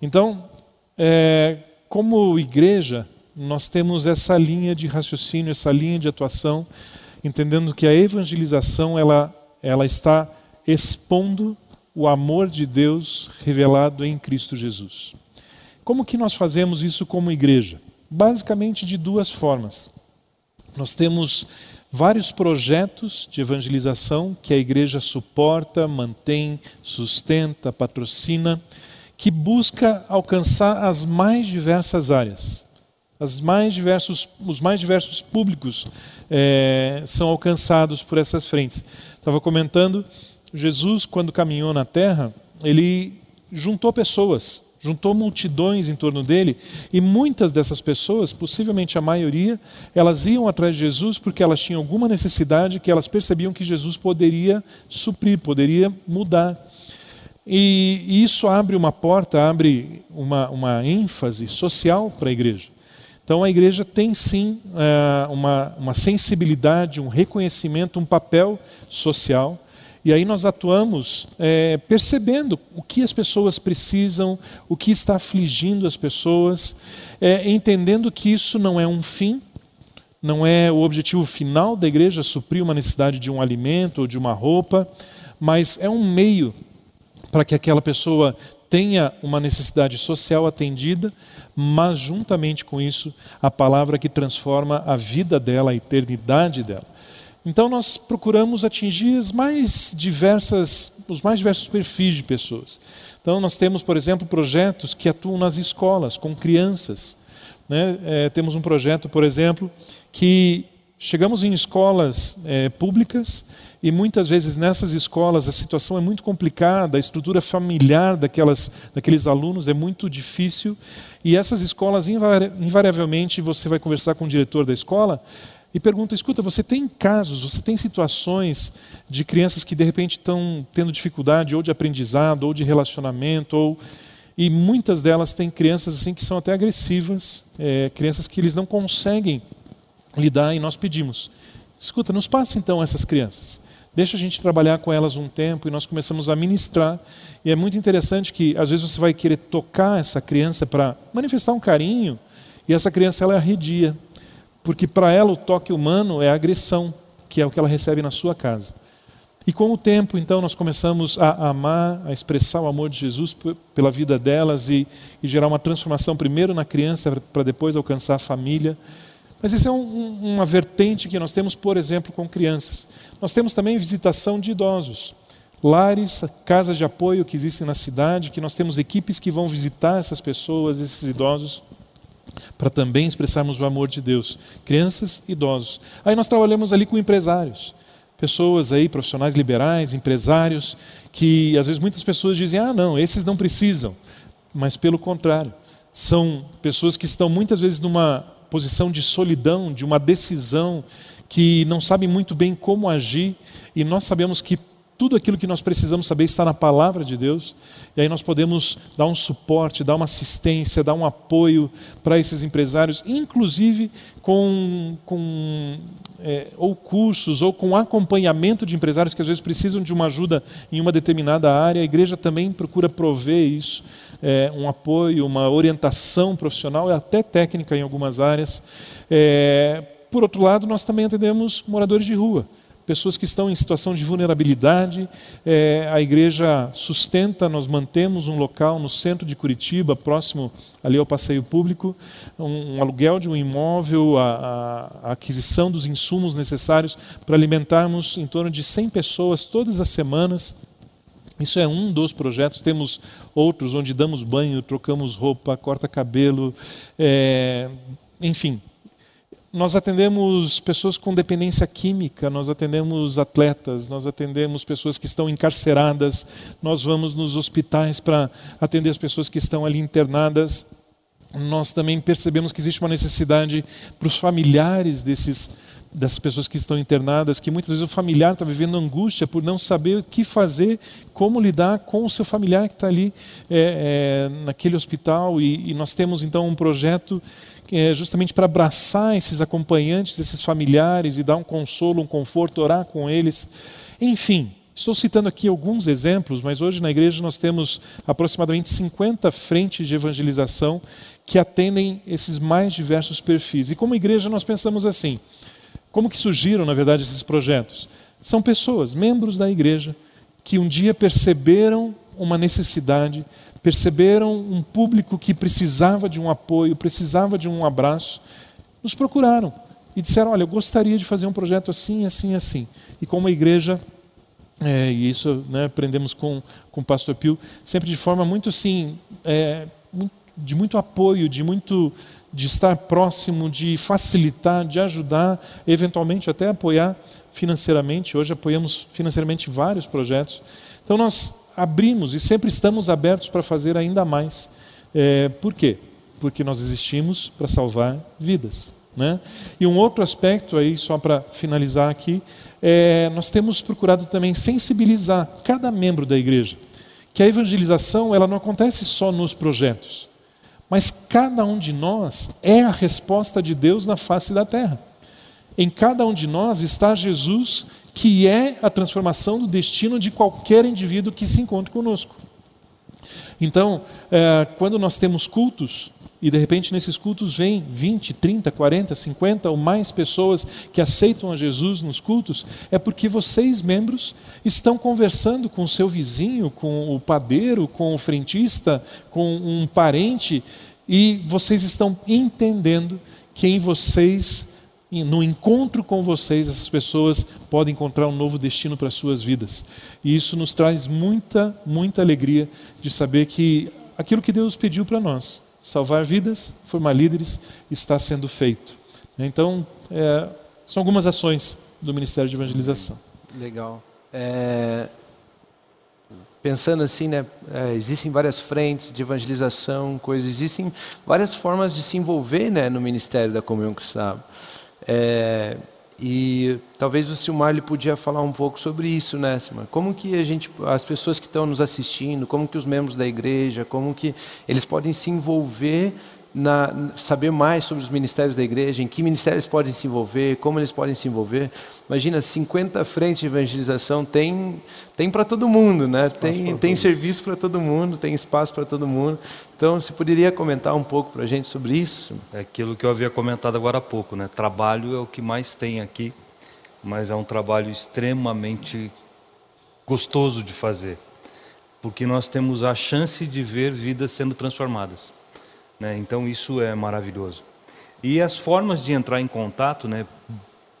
Então, é, como igreja, nós temos essa linha de raciocínio, essa linha de atuação, entendendo que a evangelização ela, ela está expondo o amor de Deus revelado em Cristo Jesus. Como que nós fazemos isso como igreja? Basicamente de duas formas. Nós temos vários projetos de evangelização que a igreja suporta, mantém, sustenta, patrocina, que busca alcançar as mais diversas áreas as mais diversos, os mais diversos públicos é, são alcançados por essas frentes. Estava comentando, Jesus, quando caminhou na terra, ele juntou pessoas, juntou multidões em torno dele e muitas dessas pessoas, possivelmente a maioria, elas iam atrás de Jesus porque elas tinham alguma necessidade que elas percebiam que Jesus poderia suprir, poderia mudar. E isso abre uma porta, abre uma, uma ênfase social para a igreja. Então a igreja tem sim é, uma, uma sensibilidade, um reconhecimento, um papel social. E aí nós atuamos é, percebendo o que as pessoas precisam, o que está afligindo as pessoas, é, entendendo que isso não é um fim, não é o objetivo final da igreja suprir uma necessidade de um alimento ou de uma roupa, mas é um meio para que aquela pessoa tenha uma necessidade social atendida, mas juntamente com isso, a palavra que transforma a vida dela, a eternidade dela. Então nós procuramos atingir as mais diversas, os mais diversos perfis de pessoas. Então nós temos, por exemplo, projetos que atuam nas escolas com crianças. Né? É, temos um projeto, por exemplo, que chegamos em escolas é, públicas e muitas vezes nessas escolas a situação é muito complicada, a estrutura familiar daquelas, daqueles alunos é muito difícil. E essas escolas, invariavelmente, você vai conversar com o diretor da escola e pergunta: escuta, você tem casos, você tem situações de crianças que de repente estão tendo dificuldade ou de aprendizado, ou de relacionamento, ou. E muitas delas têm crianças assim que são até agressivas, é, crianças que eles não conseguem lidar e nós pedimos: escuta, nos passe então essas crianças. Deixa a gente trabalhar com elas um tempo e nós começamos a ministrar. E é muito interessante que às vezes você vai querer tocar essa criança para manifestar um carinho e essa criança ela arredia, porque para ela o toque humano é agressão, que é o que ela recebe na sua casa. E com o tempo, então, nós começamos a amar, a expressar o amor de Jesus pela vida delas e, e gerar uma transformação primeiro na criança para depois alcançar a família. Mas isso é um, uma vertente que nós temos, por exemplo, com crianças. Nós temos também visitação de idosos. Lares, casas de apoio que existem na cidade, que nós temos equipes que vão visitar essas pessoas, esses idosos, para também expressarmos o amor de Deus. Crianças, idosos. Aí nós trabalhamos ali com empresários pessoas aí, profissionais liberais, empresários, que às vezes muitas pessoas dizem: ah, não, esses não precisam. Mas pelo contrário, são pessoas que estão muitas vezes numa posição de solidão, de uma decisão que não sabe muito bem como agir, e nós sabemos que tudo aquilo que nós precisamos saber está na palavra de Deus, e aí nós podemos dar um suporte, dar uma assistência, dar um apoio para esses empresários, inclusive com, com é, ou cursos ou com acompanhamento de empresários que às vezes precisam de uma ajuda em uma determinada área. A igreja também procura prover isso é, um apoio, uma orientação profissional e até técnica em algumas áreas. É, por outro lado, nós também atendemos moradores de rua, pessoas que estão em situação de vulnerabilidade. É, a igreja sustenta, nós mantemos um local no centro de Curitiba, próximo ali ao passeio público, um, um aluguel de um imóvel, a, a, a aquisição dos insumos necessários para alimentarmos em torno de 100 pessoas todas as semanas. Isso é um dos projetos. Temos outros onde damos banho, trocamos roupa, corta cabelo, é, enfim. Nós atendemos pessoas com dependência química, nós atendemos atletas, nós atendemos pessoas que estão encarceradas, nós vamos nos hospitais para atender as pessoas que estão ali internadas. Nós também percebemos que existe uma necessidade para os familiares desses dessas pessoas que estão internadas, que muitas vezes o familiar está vivendo angústia por não saber o que fazer, como lidar com o seu familiar que está ali é, é, naquele hospital. E, e, nós temos então um projeto é justamente para abraçar esses acompanhantes, esses familiares e dar um consolo, um conforto, orar com eles. Enfim, Estou citando aqui alguns exemplos, mas hoje na igreja nós temos aproximadamente 50 frentes de evangelização que atendem esses mais diversos perfis. E como igreja nós pensamos assim: como que surgiram, na verdade, esses projetos? São pessoas, membros da igreja, que um dia perceberam uma necessidade, perceberam um público que precisava de um apoio, precisava de um abraço, nos procuraram e disseram: Olha, eu gostaria de fazer um projeto assim, assim, assim. E como igreja, é, e isso né, aprendemos com, com o pastor Pio, sempre de forma muito assim, é, de muito apoio, de muito de estar próximo, de facilitar, de ajudar, eventualmente até apoiar financeiramente. Hoje apoiamos financeiramente vários projetos. Então nós abrimos e sempre estamos abertos para fazer ainda mais. É, por quê? Porque nós existimos para salvar vidas. Né? E um outro aspecto aí, só para finalizar aqui, é, nós temos procurado também sensibilizar cada membro da igreja que a evangelização ela não acontece só nos projetos, mas cada um de nós é a resposta de Deus na face da terra. Em cada um de nós está Jesus, que é a transformação do destino de qualquer indivíduo que se encontre conosco. Então, é, quando nós temos cultos, e de repente nesses cultos vem 20, 30, 40, 50 ou mais pessoas que aceitam a Jesus nos cultos, é porque vocês, membros, estão conversando com o seu vizinho, com o padeiro, com o frentista, com um parente, e vocês estão entendendo que em vocês no encontro com vocês, essas pessoas podem encontrar um novo destino para as suas vidas. E isso nos traz muita, muita alegria de saber que aquilo que Deus pediu para nós, salvar vidas, formar líderes, está sendo feito. Então, é, são algumas ações do Ministério de Evangelização. Legal. É, pensando assim, né, é, existem várias frentes de evangelização, coisas, existem várias formas de se envolver né, no Ministério da Comunhão Cristã. É, e talvez o Silmar ele podia falar um pouco sobre isso, né, Silmar? Como que a gente, as pessoas que estão nos assistindo, como que os membros da igreja, como que eles podem se envolver na, saber mais sobre os ministérios da igreja, em que ministérios podem se envolver, como eles podem se envolver. Imagina, 50 frentes de evangelização tem, tem para todo mundo, né? tem, tem serviço para todo mundo, tem espaço para todo mundo. Então, você poderia comentar um pouco para a gente sobre isso? É aquilo que eu havia comentado agora há pouco, né? Trabalho é o que mais tem aqui, mas é um trabalho extremamente gostoso de fazer, porque nós temos a chance de ver vidas sendo transformadas. Né? Então isso é maravilhoso. E as formas de entrar em contato, né,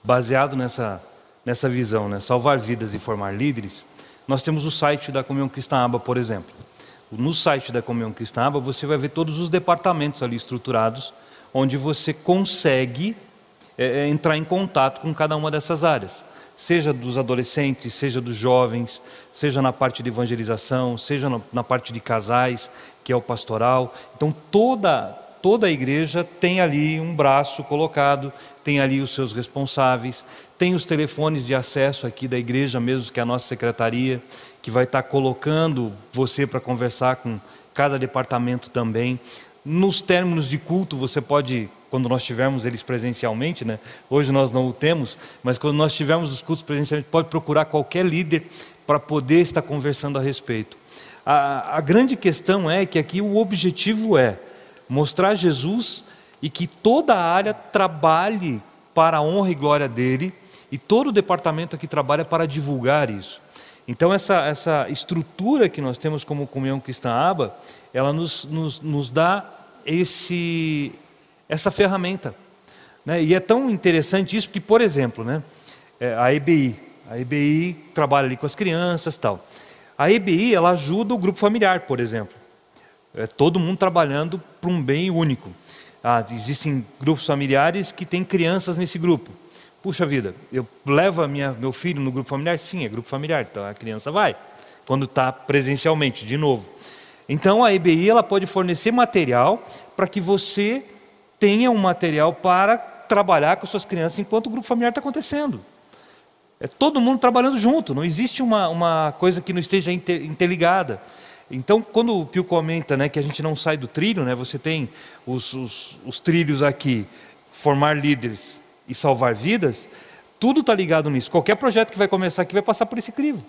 baseado nessa, nessa visão, né, salvar vidas e formar líderes, nós temos o site da Comunhão Cristã Aba, por exemplo. No site da Comunhão Cristã Aba, você vai ver todos os departamentos ali estruturados, onde você consegue é, é entrar em contato com cada uma dessas áreas. Seja dos adolescentes, seja dos jovens, seja na parte de evangelização, seja na parte de casais, que é o pastoral. Então toda toda a igreja tem ali um braço colocado, tem ali os seus responsáveis, tem os telefones de acesso aqui da igreja mesmo, que é a nossa secretaria, que vai estar colocando você para conversar com cada departamento também. Nos términos de culto, você pode, quando nós tivermos eles presencialmente, né? hoje nós não o temos, mas quando nós tivermos os cultos presencialmente, pode procurar qualquer líder para poder estar conversando a respeito. A, a grande questão é que aqui o objetivo é mostrar Jesus e que toda a área trabalhe para a honra e glória dele, e todo o departamento aqui trabalha para divulgar isso. Então, essa, essa estrutura que nós temos como Comunhão Cristã Aba, ela nos, nos, nos dá esse, essa ferramenta. Né? E é tão interessante isso que, por exemplo, né, é, a EBI, a EBI trabalha ali com as crianças tal. A EBI ela ajuda o grupo familiar, por exemplo. É todo mundo trabalhando para um bem único. Ah, existem grupos familiares que têm crianças nesse grupo. Puxa vida, eu levo minha, meu filho no grupo familiar? Sim, é grupo familiar, então a criança vai, quando está presencialmente, de novo. Então a EBI ela pode fornecer material para que você tenha um material para trabalhar com suas crianças enquanto o grupo familiar está acontecendo. É todo mundo trabalhando junto, não existe uma, uma coisa que não esteja interligada. Então, quando o Pio comenta né, que a gente não sai do trilho, né, você tem os, os, os trilhos aqui, formar líderes e salvar vidas, tudo está ligado nisso. Qualquer projeto que vai começar aqui vai passar por esse crivo.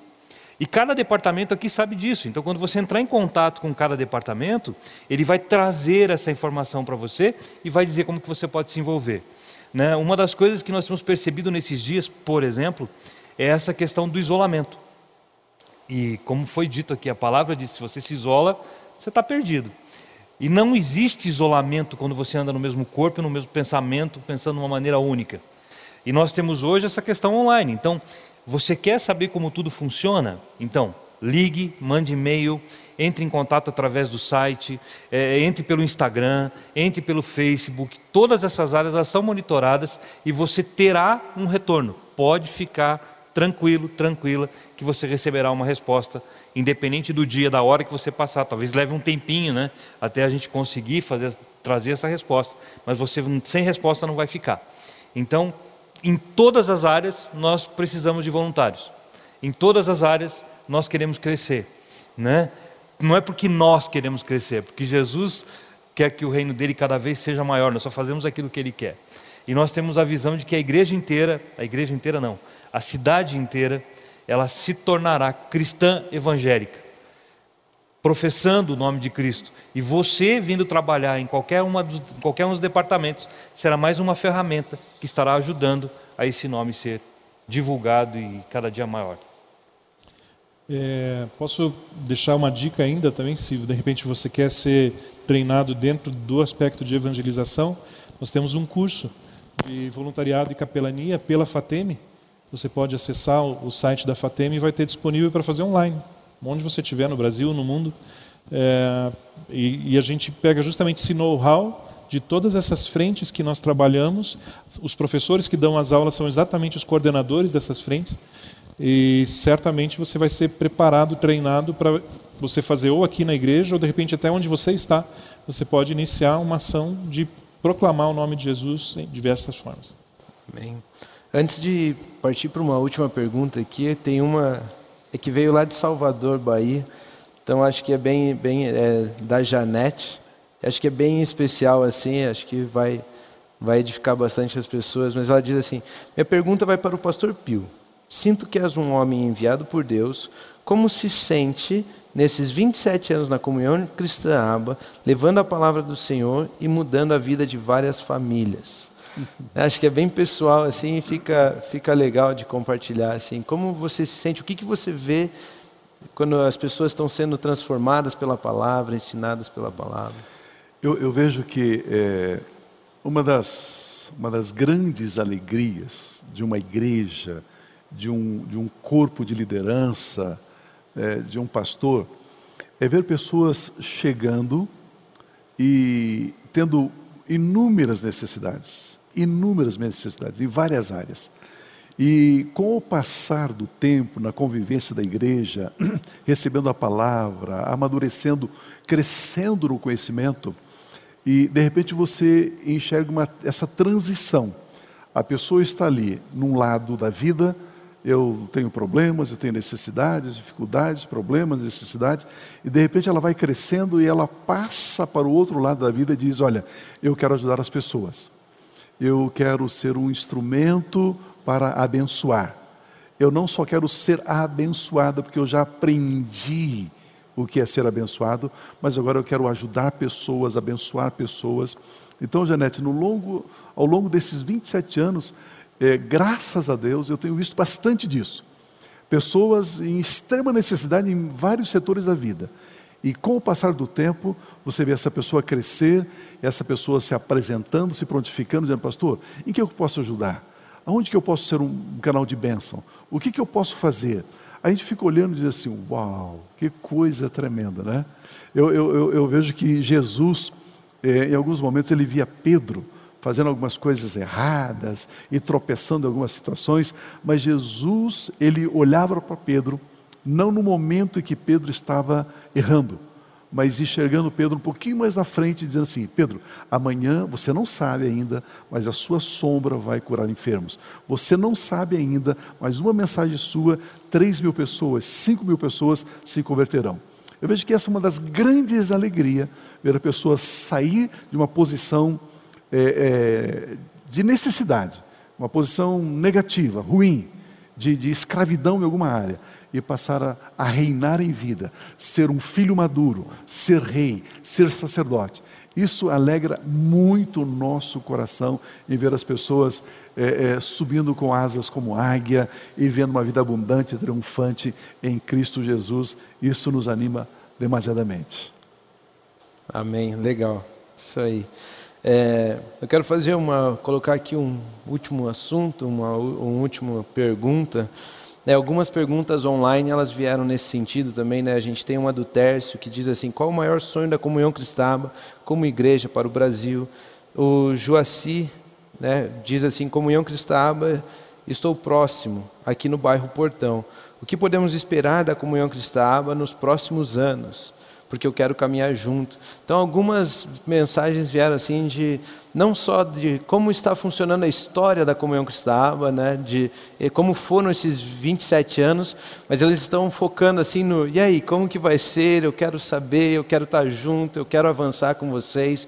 E cada departamento aqui sabe disso. Então, quando você entrar em contato com cada departamento, ele vai trazer essa informação para você e vai dizer como que você pode se envolver. Né? Uma das coisas que nós temos percebido nesses dias, por exemplo, é essa questão do isolamento. E como foi dito aqui, a palavra diz: se você se isola, você está perdido. E não existe isolamento quando você anda no mesmo corpo, no mesmo pensamento, pensando de uma maneira única. E nós temos hoje essa questão online. Então, você quer saber como tudo funciona? Então, ligue, mande e-mail, entre em contato através do site, é, entre pelo Instagram, entre pelo Facebook. Todas essas áreas são monitoradas e você terá um retorno. Pode ficar tranquilo, tranquila, que você receberá uma resposta, independente do dia, da hora que você passar. Talvez leve um tempinho, né, até a gente conseguir fazer, trazer essa resposta, mas você sem resposta não vai ficar. Então, em todas as áreas nós precisamos de voluntários. Em todas as áreas nós queremos crescer, né? Não é porque nós queremos crescer, é porque Jesus quer que o reino dele cada vez seja maior. Nós só fazemos aquilo que ele quer. E nós temos a visão de que a igreja inteira, a igreja inteira não, a cidade inteira, ela se tornará cristã evangélica, professando o nome de Cristo. E você vindo trabalhar em qualquer, uma dos, qualquer um dos departamentos, será mais uma ferramenta que estará ajudando a esse nome ser divulgado e cada dia maior. É, posso deixar uma dica ainda também, se de repente você quer ser treinado dentro do aspecto de evangelização, nós temos um curso de voluntariado e capelania pela FATEME. Você pode acessar o site da FATEME e vai ter disponível para fazer online, onde você estiver, no Brasil, no mundo. É, e, e a gente pega justamente esse know-how de todas essas frentes que nós trabalhamos. Os professores que dão as aulas são exatamente os coordenadores dessas frentes. E certamente você vai ser preparado, treinado para você fazer ou aqui na igreja ou de repente até onde você está, você pode iniciar uma ação de proclamar o nome de Jesus em diversas formas. Bem, antes de partir para uma última pergunta aqui, tem uma é que veio lá de Salvador, Bahia. Então acho que é bem, bem é, da Janete. Acho que é bem especial assim. Acho que vai vai edificar bastante as pessoas. Mas ela diz assim: minha pergunta vai para o Pastor Pio. Sinto que és um homem enviado por Deus. Como se sente nesses 27 anos na comunhão cristã aba, levando a palavra do Senhor e mudando a vida de várias famílias. Acho que é bem pessoal assim, fica fica legal de compartilhar assim. Como você se sente? O que que você vê quando as pessoas estão sendo transformadas pela palavra, ensinadas pela palavra? Eu, eu vejo que é, uma das uma das grandes alegrias de uma igreja, de um de um corpo de liderança, é, de um pastor é ver pessoas chegando e tendo inúmeras necessidades, inúmeras necessidades em várias áreas. E com o passar do tempo, na convivência da igreja, recebendo a palavra, amadurecendo, crescendo no conhecimento, e de repente você enxerga uma, essa transição. A pessoa está ali, num lado da vida, eu tenho problemas, eu tenho necessidades, dificuldades, problemas, necessidades, e de repente ela vai crescendo e ela passa para o outro lado da vida e diz: Olha, eu quero ajudar as pessoas, eu quero ser um instrumento para abençoar. Eu não só quero ser abençoada, porque eu já aprendi o que é ser abençoado, mas agora eu quero ajudar pessoas, abençoar pessoas. Então, Janete, no longo, ao longo desses 27 anos, é, graças a Deus, eu tenho visto bastante disso. Pessoas em extrema necessidade em vários setores da vida. E com o passar do tempo, você vê essa pessoa crescer, essa pessoa se apresentando, se prontificando, dizendo, pastor, em que eu posso ajudar? Aonde que eu posso ser um canal de bênção? O que, que eu posso fazer? A gente fica olhando e diz assim, uau, que coisa tremenda, né? Eu, eu, eu, eu vejo que Jesus, é, em alguns momentos, ele via Pedro fazendo algumas coisas erradas e tropeçando em algumas situações, mas Jesus, ele olhava para Pedro, não no momento em que Pedro estava errando, mas enxergando Pedro um pouquinho mais na frente, dizendo assim: Pedro, amanhã você não sabe ainda, mas a sua sombra vai curar enfermos. Você não sabe ainda, mas uma mensagem sua, três mil pessoas, cinco mil pessoas se converterão. Eu vejo que essa é uma das grandes alegrias, ver a pessoa sair de uma posição é, é, de necessidade, uma posição negativa, ruim, de, de, escravidão em alguma área, e passar a, a, reinar em vida, ser um filho maduro, ser rei, ser sacerdote. Isso alegra muito o nosso coração em ver as pessoas é, é, subindo com asas como águia e vendo uma vida abundante, triunfante em Cristo Jesus. Isso nos anima demasiadamente. Amém. Legal. Isso aí. É, eu quero fazer uma, colocar aqui um último assunto, uma, uma última pergunta. É, algumas perguntas online elas vieram nesse sentido também. Né? A gente tem uma do Tércio que diz assim: qual o maior sonho da comunhão cristã como igreja para o Brasil? O Joaci né, diz assim: comunhão cristã Estou próximo, aqui no bairro Portão. O que podemos esperar da comunhão cristã nos próximos anos? Porque eu quero caminhar junto. Então, algumas mensagens vieram assim de não só de como está funcionando a história da comunhão cristã, né, de como foram esses 27 anos, mas eles estão focando assim no e aí, como que vai ser? Eu quero saber, eu quero estar junto, eu quero avançar com vocês.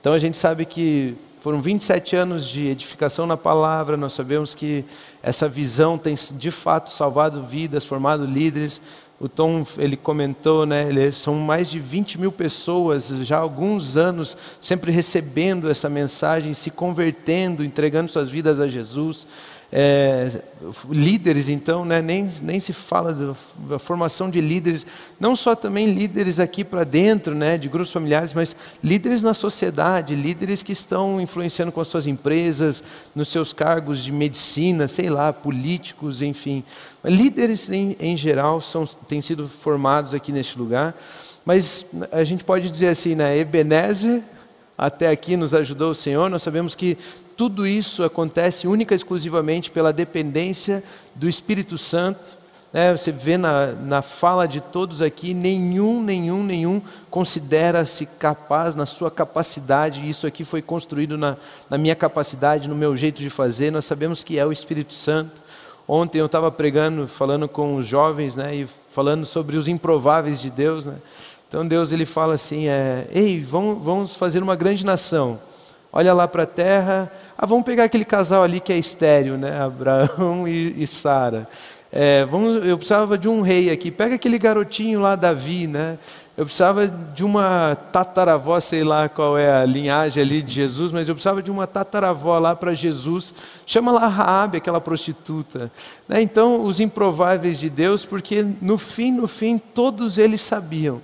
Então a gente sabe que foram 27 anos de edificação na palavra, nós sabemos que essa visão tem de fato salvado vidas, formado líderes. O Tom, ele comentou, né, são mais de 20 mil pessoas já há alguns anos sempre recebendo essa mensagem, se convertendo, entregando suas vidas a Jesus é, líderes, então, né, nem, nem se fala da formação de líderes, não só também líderes aqui para dentro, né, de grupos familiares, mas líderes na sociedade, líderes que estão influenciando com as suas empresas, nos seus cargos de medicina, sei lá, políticos, enfim. Líderes em, em geral são, têm sido formados aqui neste lugar, mas a gente pode dizer assim, né, Ebenezer até aqui nos ajudou o Senhor, nós sabemos que tudo isso acontece única e exclusivamente pela dependência do Espírito Santo. Né? Você vê na, na fala de todos aqui, nenhum, nenhum, nenhum considera-se capaz na sua capacidade. Isso aqui foi construído na, na minha capacidade, no meu jeito de fazer. Nós sabemos que é o Espírito Santo. Ontem eu estava pregando, falando com os jovens, né, e falando sobre os improváveis de Deus, né. Então Deus ele fala assim, é, ei, vamos, vamos fazer uma grande nação olha lá para a terra, ah, vamos pegar aquele casal ali que é estéreo, né? Abraão e, e Sara. É, vamos, eu precisava de um rei aqui, pega aquele garotinho lá, Davi, né? Eu precisava de uma tataravó, sei lá qual é a linhagem ali de Jesus, mas eu precisava de uma tataravó lá para Jesus. Chama lá Raabe, aquela prostituta. Né? Então, os improváveis de Deus, porque no fim, no fim, todos eles sabiam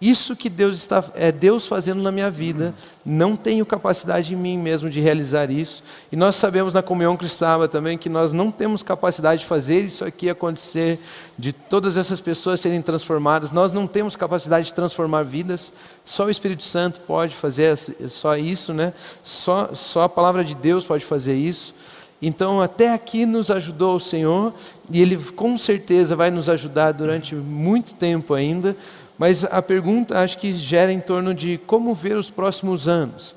isso que Deus está, é Deus fazendo na minha vida, não tenho capacidade em mim mesmo de realizar isso. E nós sabemos na comunhão cristã também que nós não temos capacidade de fazer isso aqui acontecer, de todas essas pessoas serem transformadas. Nós não temos capacidade de transformar vidas. Só o Espírito Santo pode fazer só isso, né? Só, só a palavra de Deus pode fazer isso. Então, até aqui nos ajudou o Senhor, e Ele com certeza vai nos ajudar durante muito tempo ainda mas a pergunta acho que gera em torno de como ver os próximos anos.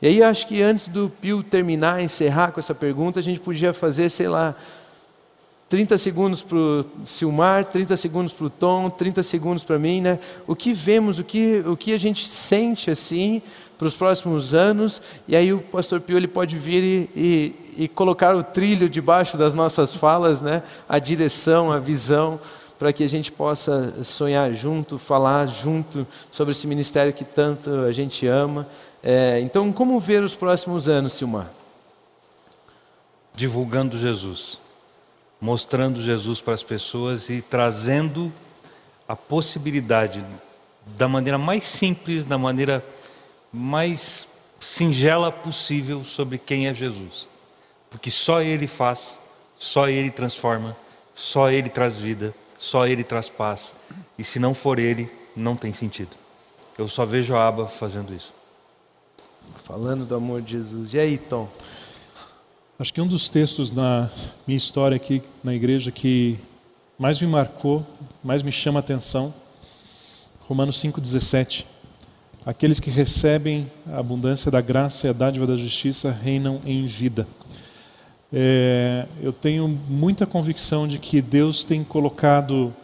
E aí acho que antes do Pio terminar, encerrar com essa pergunta, a gente podia fazer, sei lá, 30 segundos para o Silmar, 30 segundos para o Tom, 30 segundos para mim, né? O que vemos, o que, o que a gente sente assim para os próximos anos, e aí o pastor Pio ele pode vir e, e, e colocar o trilho debaixo das nossas falas, né? A direção, a visão para que a gente possa sonhar junto, falar junto sobre esse ministério que tanto a gente ama. É, então, como ver os próximos anos, Silmar? Divulgando Jesus, mostrando Jesus para as pessoas e trazendo a possibilidade, da maneira mais simples, da maneira mais singela possível, sobre quem é Jesus. Porque só Ele faz, só Ele transforma, só Ele traz vida. Só Ele traz paz. E se não for Ele, não tem sentido. Eu só vejo a aba fazendo isso. Falando do amor de Jesus. E aí, Tom? Acho que um dos textos na minha história aqui na igreja que mais me marcou, mais me chama a atenção, Romanos 5,17. Aqueles que recebem a abundância da graça e a dádiva da justiça reinam em vida. É, eu tenho muita convicção de que Deus tem colocado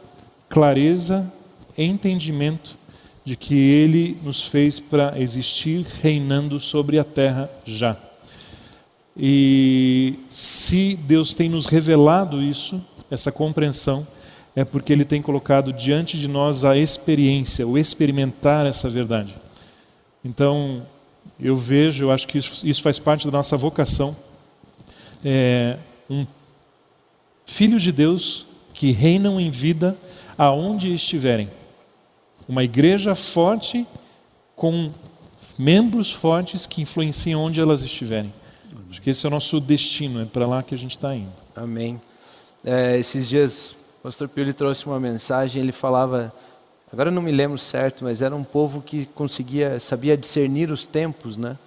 clareza, entendimento de que Ele nos fez para existir reinando sobre a terra já. E se Deus tem nos revelado isso, essa compreensão, é porque Ele tem colocado diante de nós a experiência, o experimentar essa verdade. Então, eu vejo, eu acho que isso faz parte da nossa vocação é, um filhos de Deus que reinam em vida aonde estiverem. Uma igreja forte com membros fortes que influenciam onde elas estiverem. Acho que esse é o nosso destino, é para lá que a gente está indo. Amém. É, esses dias, o pastor Pio trouxe uma mensagem, ele falava, agora eu não me lembro certo, mas era um povo que conseguia, sabia discernir os tempos, né?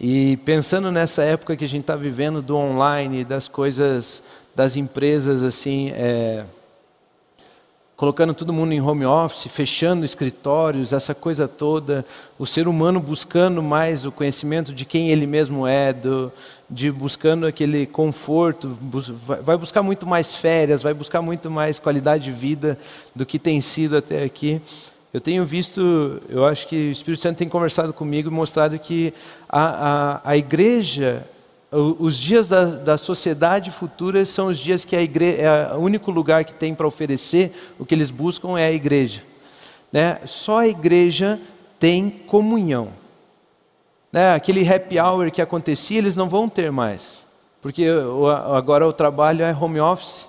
E pensando nessa época que a gente está vivendo do online, das coisas, das empresas assim, é, colocando todo mundo em home office, fechando escritórios, essa coisa toda, o ser humano buscando mais o conhecimento de quem ele mesmo é, do, de buscando aquele conforto, vai buscar muito mais férias, vai buscar muito mais qualidade de vida do que tem sido até aqui. Eu tenho visto, eu acho que o Espírito Santo tem conversado comigo e mostrado que a, a, a igreja os dias da, da sociedade futura são os dias que a igreja é o único lugar que tem para oferecer o que eles buscam é a igreja. Né? Só a igreja tem comunhão. Né? Aquele happy hour que acontecia, eles não vão ter mais, porque agora o trabalho é home office.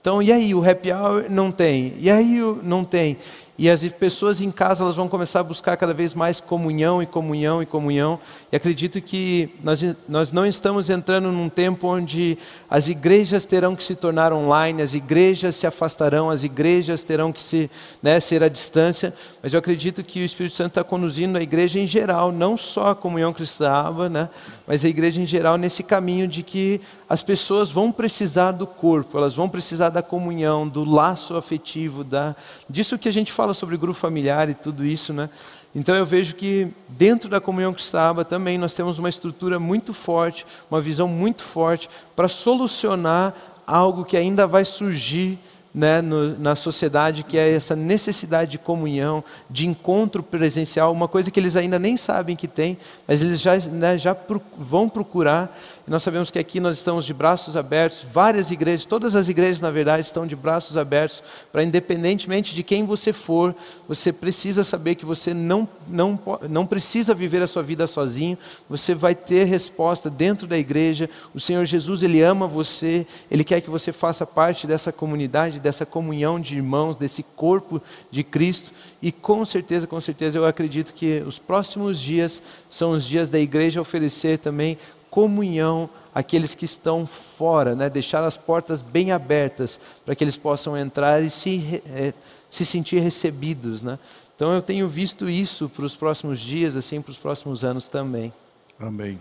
Então, e aí, o happy hour não tem, e aí não tem. E as pessoas em casa elas vão começar a buscar cada vez mais comunhão e comunhão e comunhão. E acredito que nós, nós não estamos entrando num tempo onde as igrejas terão que se tornar online, as igrejas se afastarão, as igrejas terão que se, né, ser à distância. Mas eu acredito que o Espírito Santo está conduzindo a igreja em geral, não só a comunhão cristã, né, mas a igreja em geral nesse caminho de que as pessoas vão precisar do corpo, elas vão precisar da comunhão, do laço afetivo, da, disso que a gente fala sobre grupo familiar e tudo isso, né? Então eu vejo que dentro da comunhão cristã também nós temos uma estrutura muito forte, uma visão muito forte para solucionar algo que ainda vai surgir né, no, na sociedade, que é essa necessidade de comunhão, de encontro presencial, uma coisa que eles ainda nem sabem que tem, mas eles já, né, já pro, vão procurar. E nós sabemos que aqui nós estamos de braços abertos, várias igrejas, todas as igrejas, na verdade, estão de braços abertos para, independentemente de quem você for, você precisa saber que você não, não, não precisa viver a sua vida sozinho, você vai ter resposta dentro da igreja. O Senhor Jesus, Ele ama você, Ele quer que você faça parte dessa comunidade, dessa comunhão de irmãos, desse corpo de Cristo. E com certeza, com certeza, eu acredito que os próximos dias são os dias da igreja oferecer também comunhão àqueles que estão fora, né? deixar as portas bem abertas para que eles possam entrar e se, é, se sentir recebidos. Né? Então eu tenho visto isso para os próximos dias, assim, para os próximos anos também. Amém.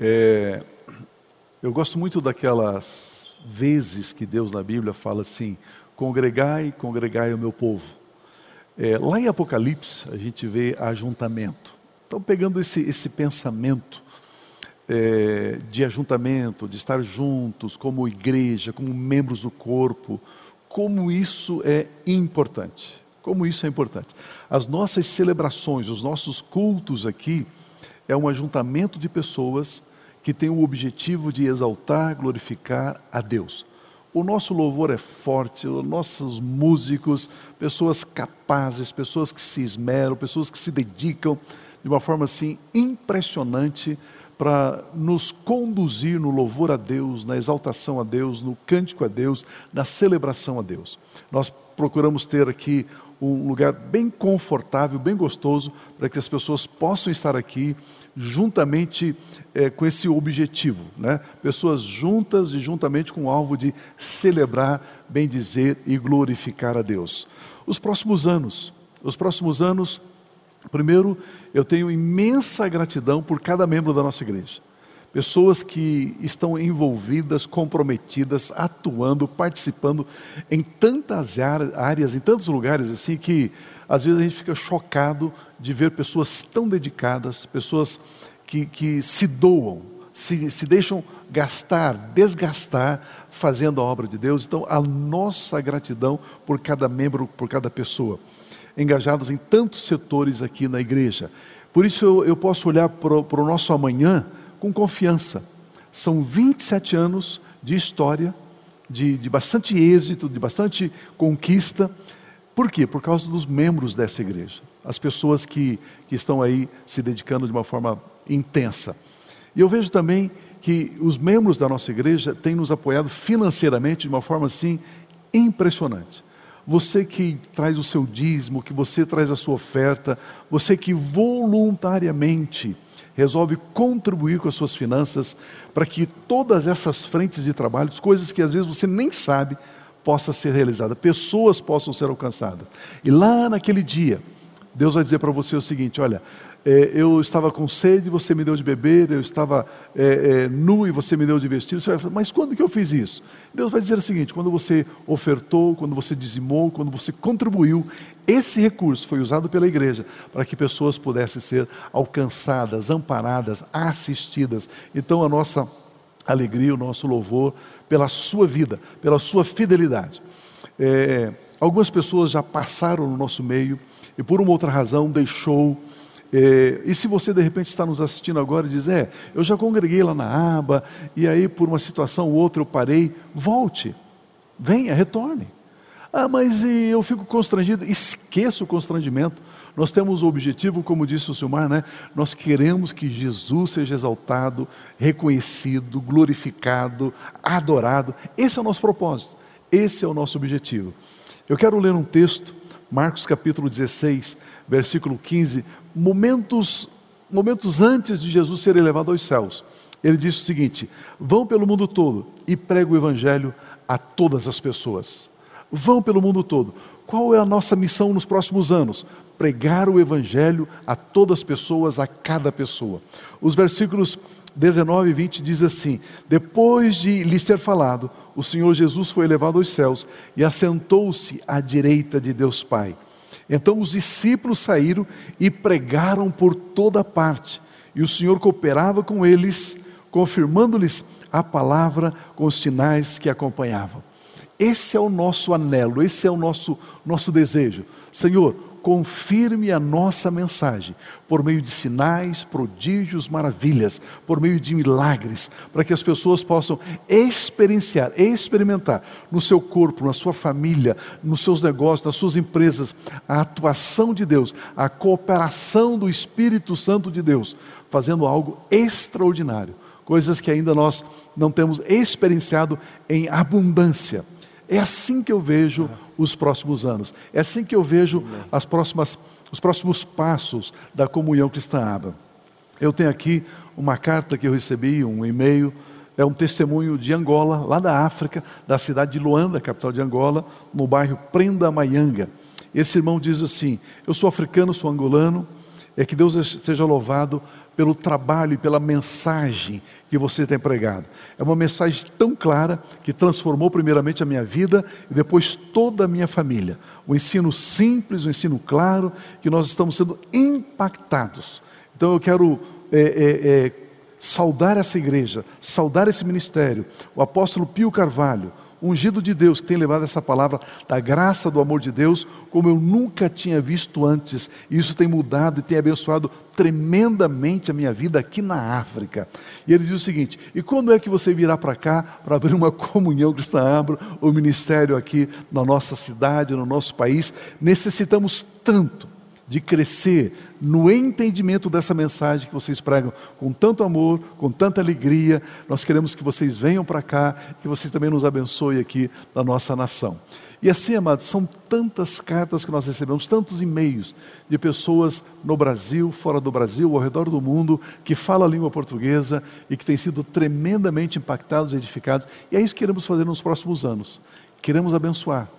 É, eu gosto muito daquelas vezes que Deus na Bíblia fala assim: congregai, congregai o meu povo. É, lá em Apocalipse a gente vê ajuntamento. Então, pegando esse, esse pensamento é, de ajuntamento, de estar juntos como igreja, como membros do corpo, como isso é importante. Como isso é importante. As nossas celebrações, os nossos cultos aqui, é um ajuntamento de pessoas que tem o objetivo de exaltar, glorificar a Deus. O nosso louvor é forte, os nossos músicos, pessoas capazes, pessoas que se esmeram, pessoas que se dedicam de uma forma assim impressionante para nos conduzir no louvor a Deus, na exaltação a Deus, no cântico a Deus, na celebração a Deus. Nós procuramos ter aqui um lugar bem confortável, bem gostoso, para que as pessoas possam estar aqui juntamente é, com esse objetivo. Né? Pessoas juntas e juntamente com o alvo de celebrar, bem dizer e glorificar a Deus. Os próximos anos, os próximos anos, primeiro, eu tenho imensa gratidão por cada membro da nossa igreja pessoas que estão envolvidas, comprometidas, atuando, participando em tantas áreas, em tantos lugares assim que às vezes a gente fica chocado de ver pessoas tão dedicadas, pessoas que, que se doam, se, se deixam gastar, desgastar, fazendo a obra de Deus. Então, a nossa gratidão por cada membro, por cada pessoa, engajados em tantos setores aqui na igreja. Por isso eu, eu posso olhar para o nosso amanhã com confiança. São 27 anos de história, de, de bastante êxito, de bastante conquista. Por quê? Por causa dos membros dessa igreja, as pessoas que, que estão aí se dedicando de uma forma intensa. E eu vejo também que os membros da nossa igreja têm nos apoiado financeiramente de uma forma assim impressionante. Você que traz o seu dízimo, que você traz a sua oferta, você que voluntariamente resolve contribuir com as suas finanças para que todas essas frentes de trabalho, coisas que às vezes você nem sabe, possa ser realizada, pessoas possam ser alcançadas. E lá naquele dia, Deus vai dizer para você o seguinte: olha, é, eu estava com sede, você me deu de beber, eu estava é, é, nu e você me deu de vestir. Você vai falar, mas quando que eu fiz isso? Deus vai dizer o seguinte: quando você ofertou, quando você dizimou, quando você contribuiu, esse recurso foi usado pela igreja para que pessoas pudessem ser alcançadas, amparadas, assistidas. Então a nossa alegria, o nosso louvor pela sua vida, pela sua fidelidade. É, algumas pessoas já passaram no nosso meio e por uma outra razão deixou. É, e se você de repente está nos assistindo agora e diz, é, eu já congreguei lá na aba, e aí por uma situação ou outra eu parei, volte, venha, retorne. Ah, mas eu fico constrangido. Esqueça o constrangimento. Nós temos o objetivo, como disse o Silmar, né? Nós queremos que Jesus seja exaltado, reconhecido, glorificado, adorado. Esse é o nosso propósito. Esse é o nosso objetivo. Eu quero ler um texto, Marcos capítulo 16, versículo 15, momentos, momentos antes de Jesus ser elevado aos céus. Ele disse o seguinte: Vão pelo mundo todo e pregue o evangelho a todas as pessoas. Vão pelo mundo todo. Qual é a nossa missão nos próximos anos? Pregar o Evangelho a todas as pessoas, a cada pessoa. Os versículos 19 e 20 diz assim: Depois de lhes ter falado, o Senhor Jesus foi elevado aos céus e assentou-se à direita de Deus Pai. Então os discípulos saíram e pregaram por toda parte, e o Senhor cooperava com eles, confirmando-lhes a palavra com os sinais que acompanhavam. Esse é o nosso anelo, esse é o nosso, nosso desejo. Senhor, confirme a nossa mensagem por meio de sinais, prodígios, maravilhas, por meio de milagres, para que as pessoas possam experienciar, experimentar no seu corpo, na sua família, nos seus negócios, nas suas empresas, a atuação de Deus, a cooperação do Espírito Santo de Deus, fazendo algo extraordinário, coisas que ainda nós não temos experienciado em abundância. É assim que eu vejo os próximos anos. É assim que eu vejo as próximas, os próximos passos da comunhão cristã aba. Eu tenho aqui uma carta que eu recebi, um e-mail, é um testemunho de Angola, lá da África, da cidade de Luanda, capital de Angola, no bairro Prenda Maianga. Esse irmão diz assim: Eu sou africano, sou angolano, é que Deus seja louvado pelo trabalho e pela mensagem que você tem pregado. É uma mensagem tão clara que transformou primeiramente a minha vida e depois toda a minha família. O um ensino simples, o um ensino claro, que nós estamos sendo impactados. Então eu quero é, é, é, saudar essa igreja, saudar esse ministério. O apóstolo Pio Carvalho, ungido de Deus, que tem levado essa palavra da graça do amor de Deus, como eu nunca tinha visto antes. E isso tem mudado e tem abençoado tremendamente a minha vida aqui na África. E ele diz o seguinte: e quando é que você virá para cá para abrir uma comunhão cristã abro o ministério aqui na nossa cidade, no nosso país? Necessitamos tanto de crescer no entendimento dessa mensagem que vocês pregam com tanto amor, com tanta alegria. Nós queremos que vocês venham para cá, que vocês também nos abençoem aqui na nossa nação. E assim, amados, são tantas cartas que nós recebemos, tantos e-mails de pessoas no Brasil, fora do Brasil, ao redor do mundo, que falam a língua portuguesa e que têm sido tremendamente impactados e edificados. E é isso que queremos fazer nos próximos anos. Queremos abençoar,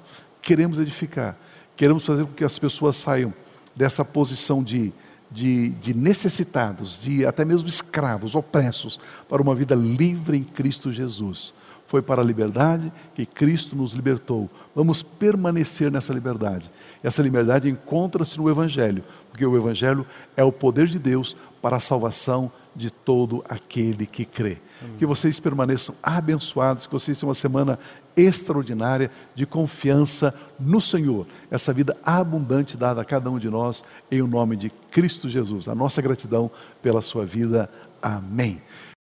queremos edificar, queremos fazer com que as pessoas saiam dessa posição de, de, de, necessitados, de até mesmo escravos, opressos, para uma vida livre em Cristo Jesus. Foi para a liberdade que Cristo nos libertou. Vamos permanecer nessa liberdade. Essa liberdade encontra-se no Evangelho, porque o Evangelho é o poder de Deus para a salvação de todo aquele que crê. Amém. Que vocês permaneçam abençoados, que vocês tenham uma semana extraordinária de confiança no Senhor. Essa vida abundante dada a cada um de nós, em o nome de Cristo Jesus. A nossa gratidão pela sua vida. Amém.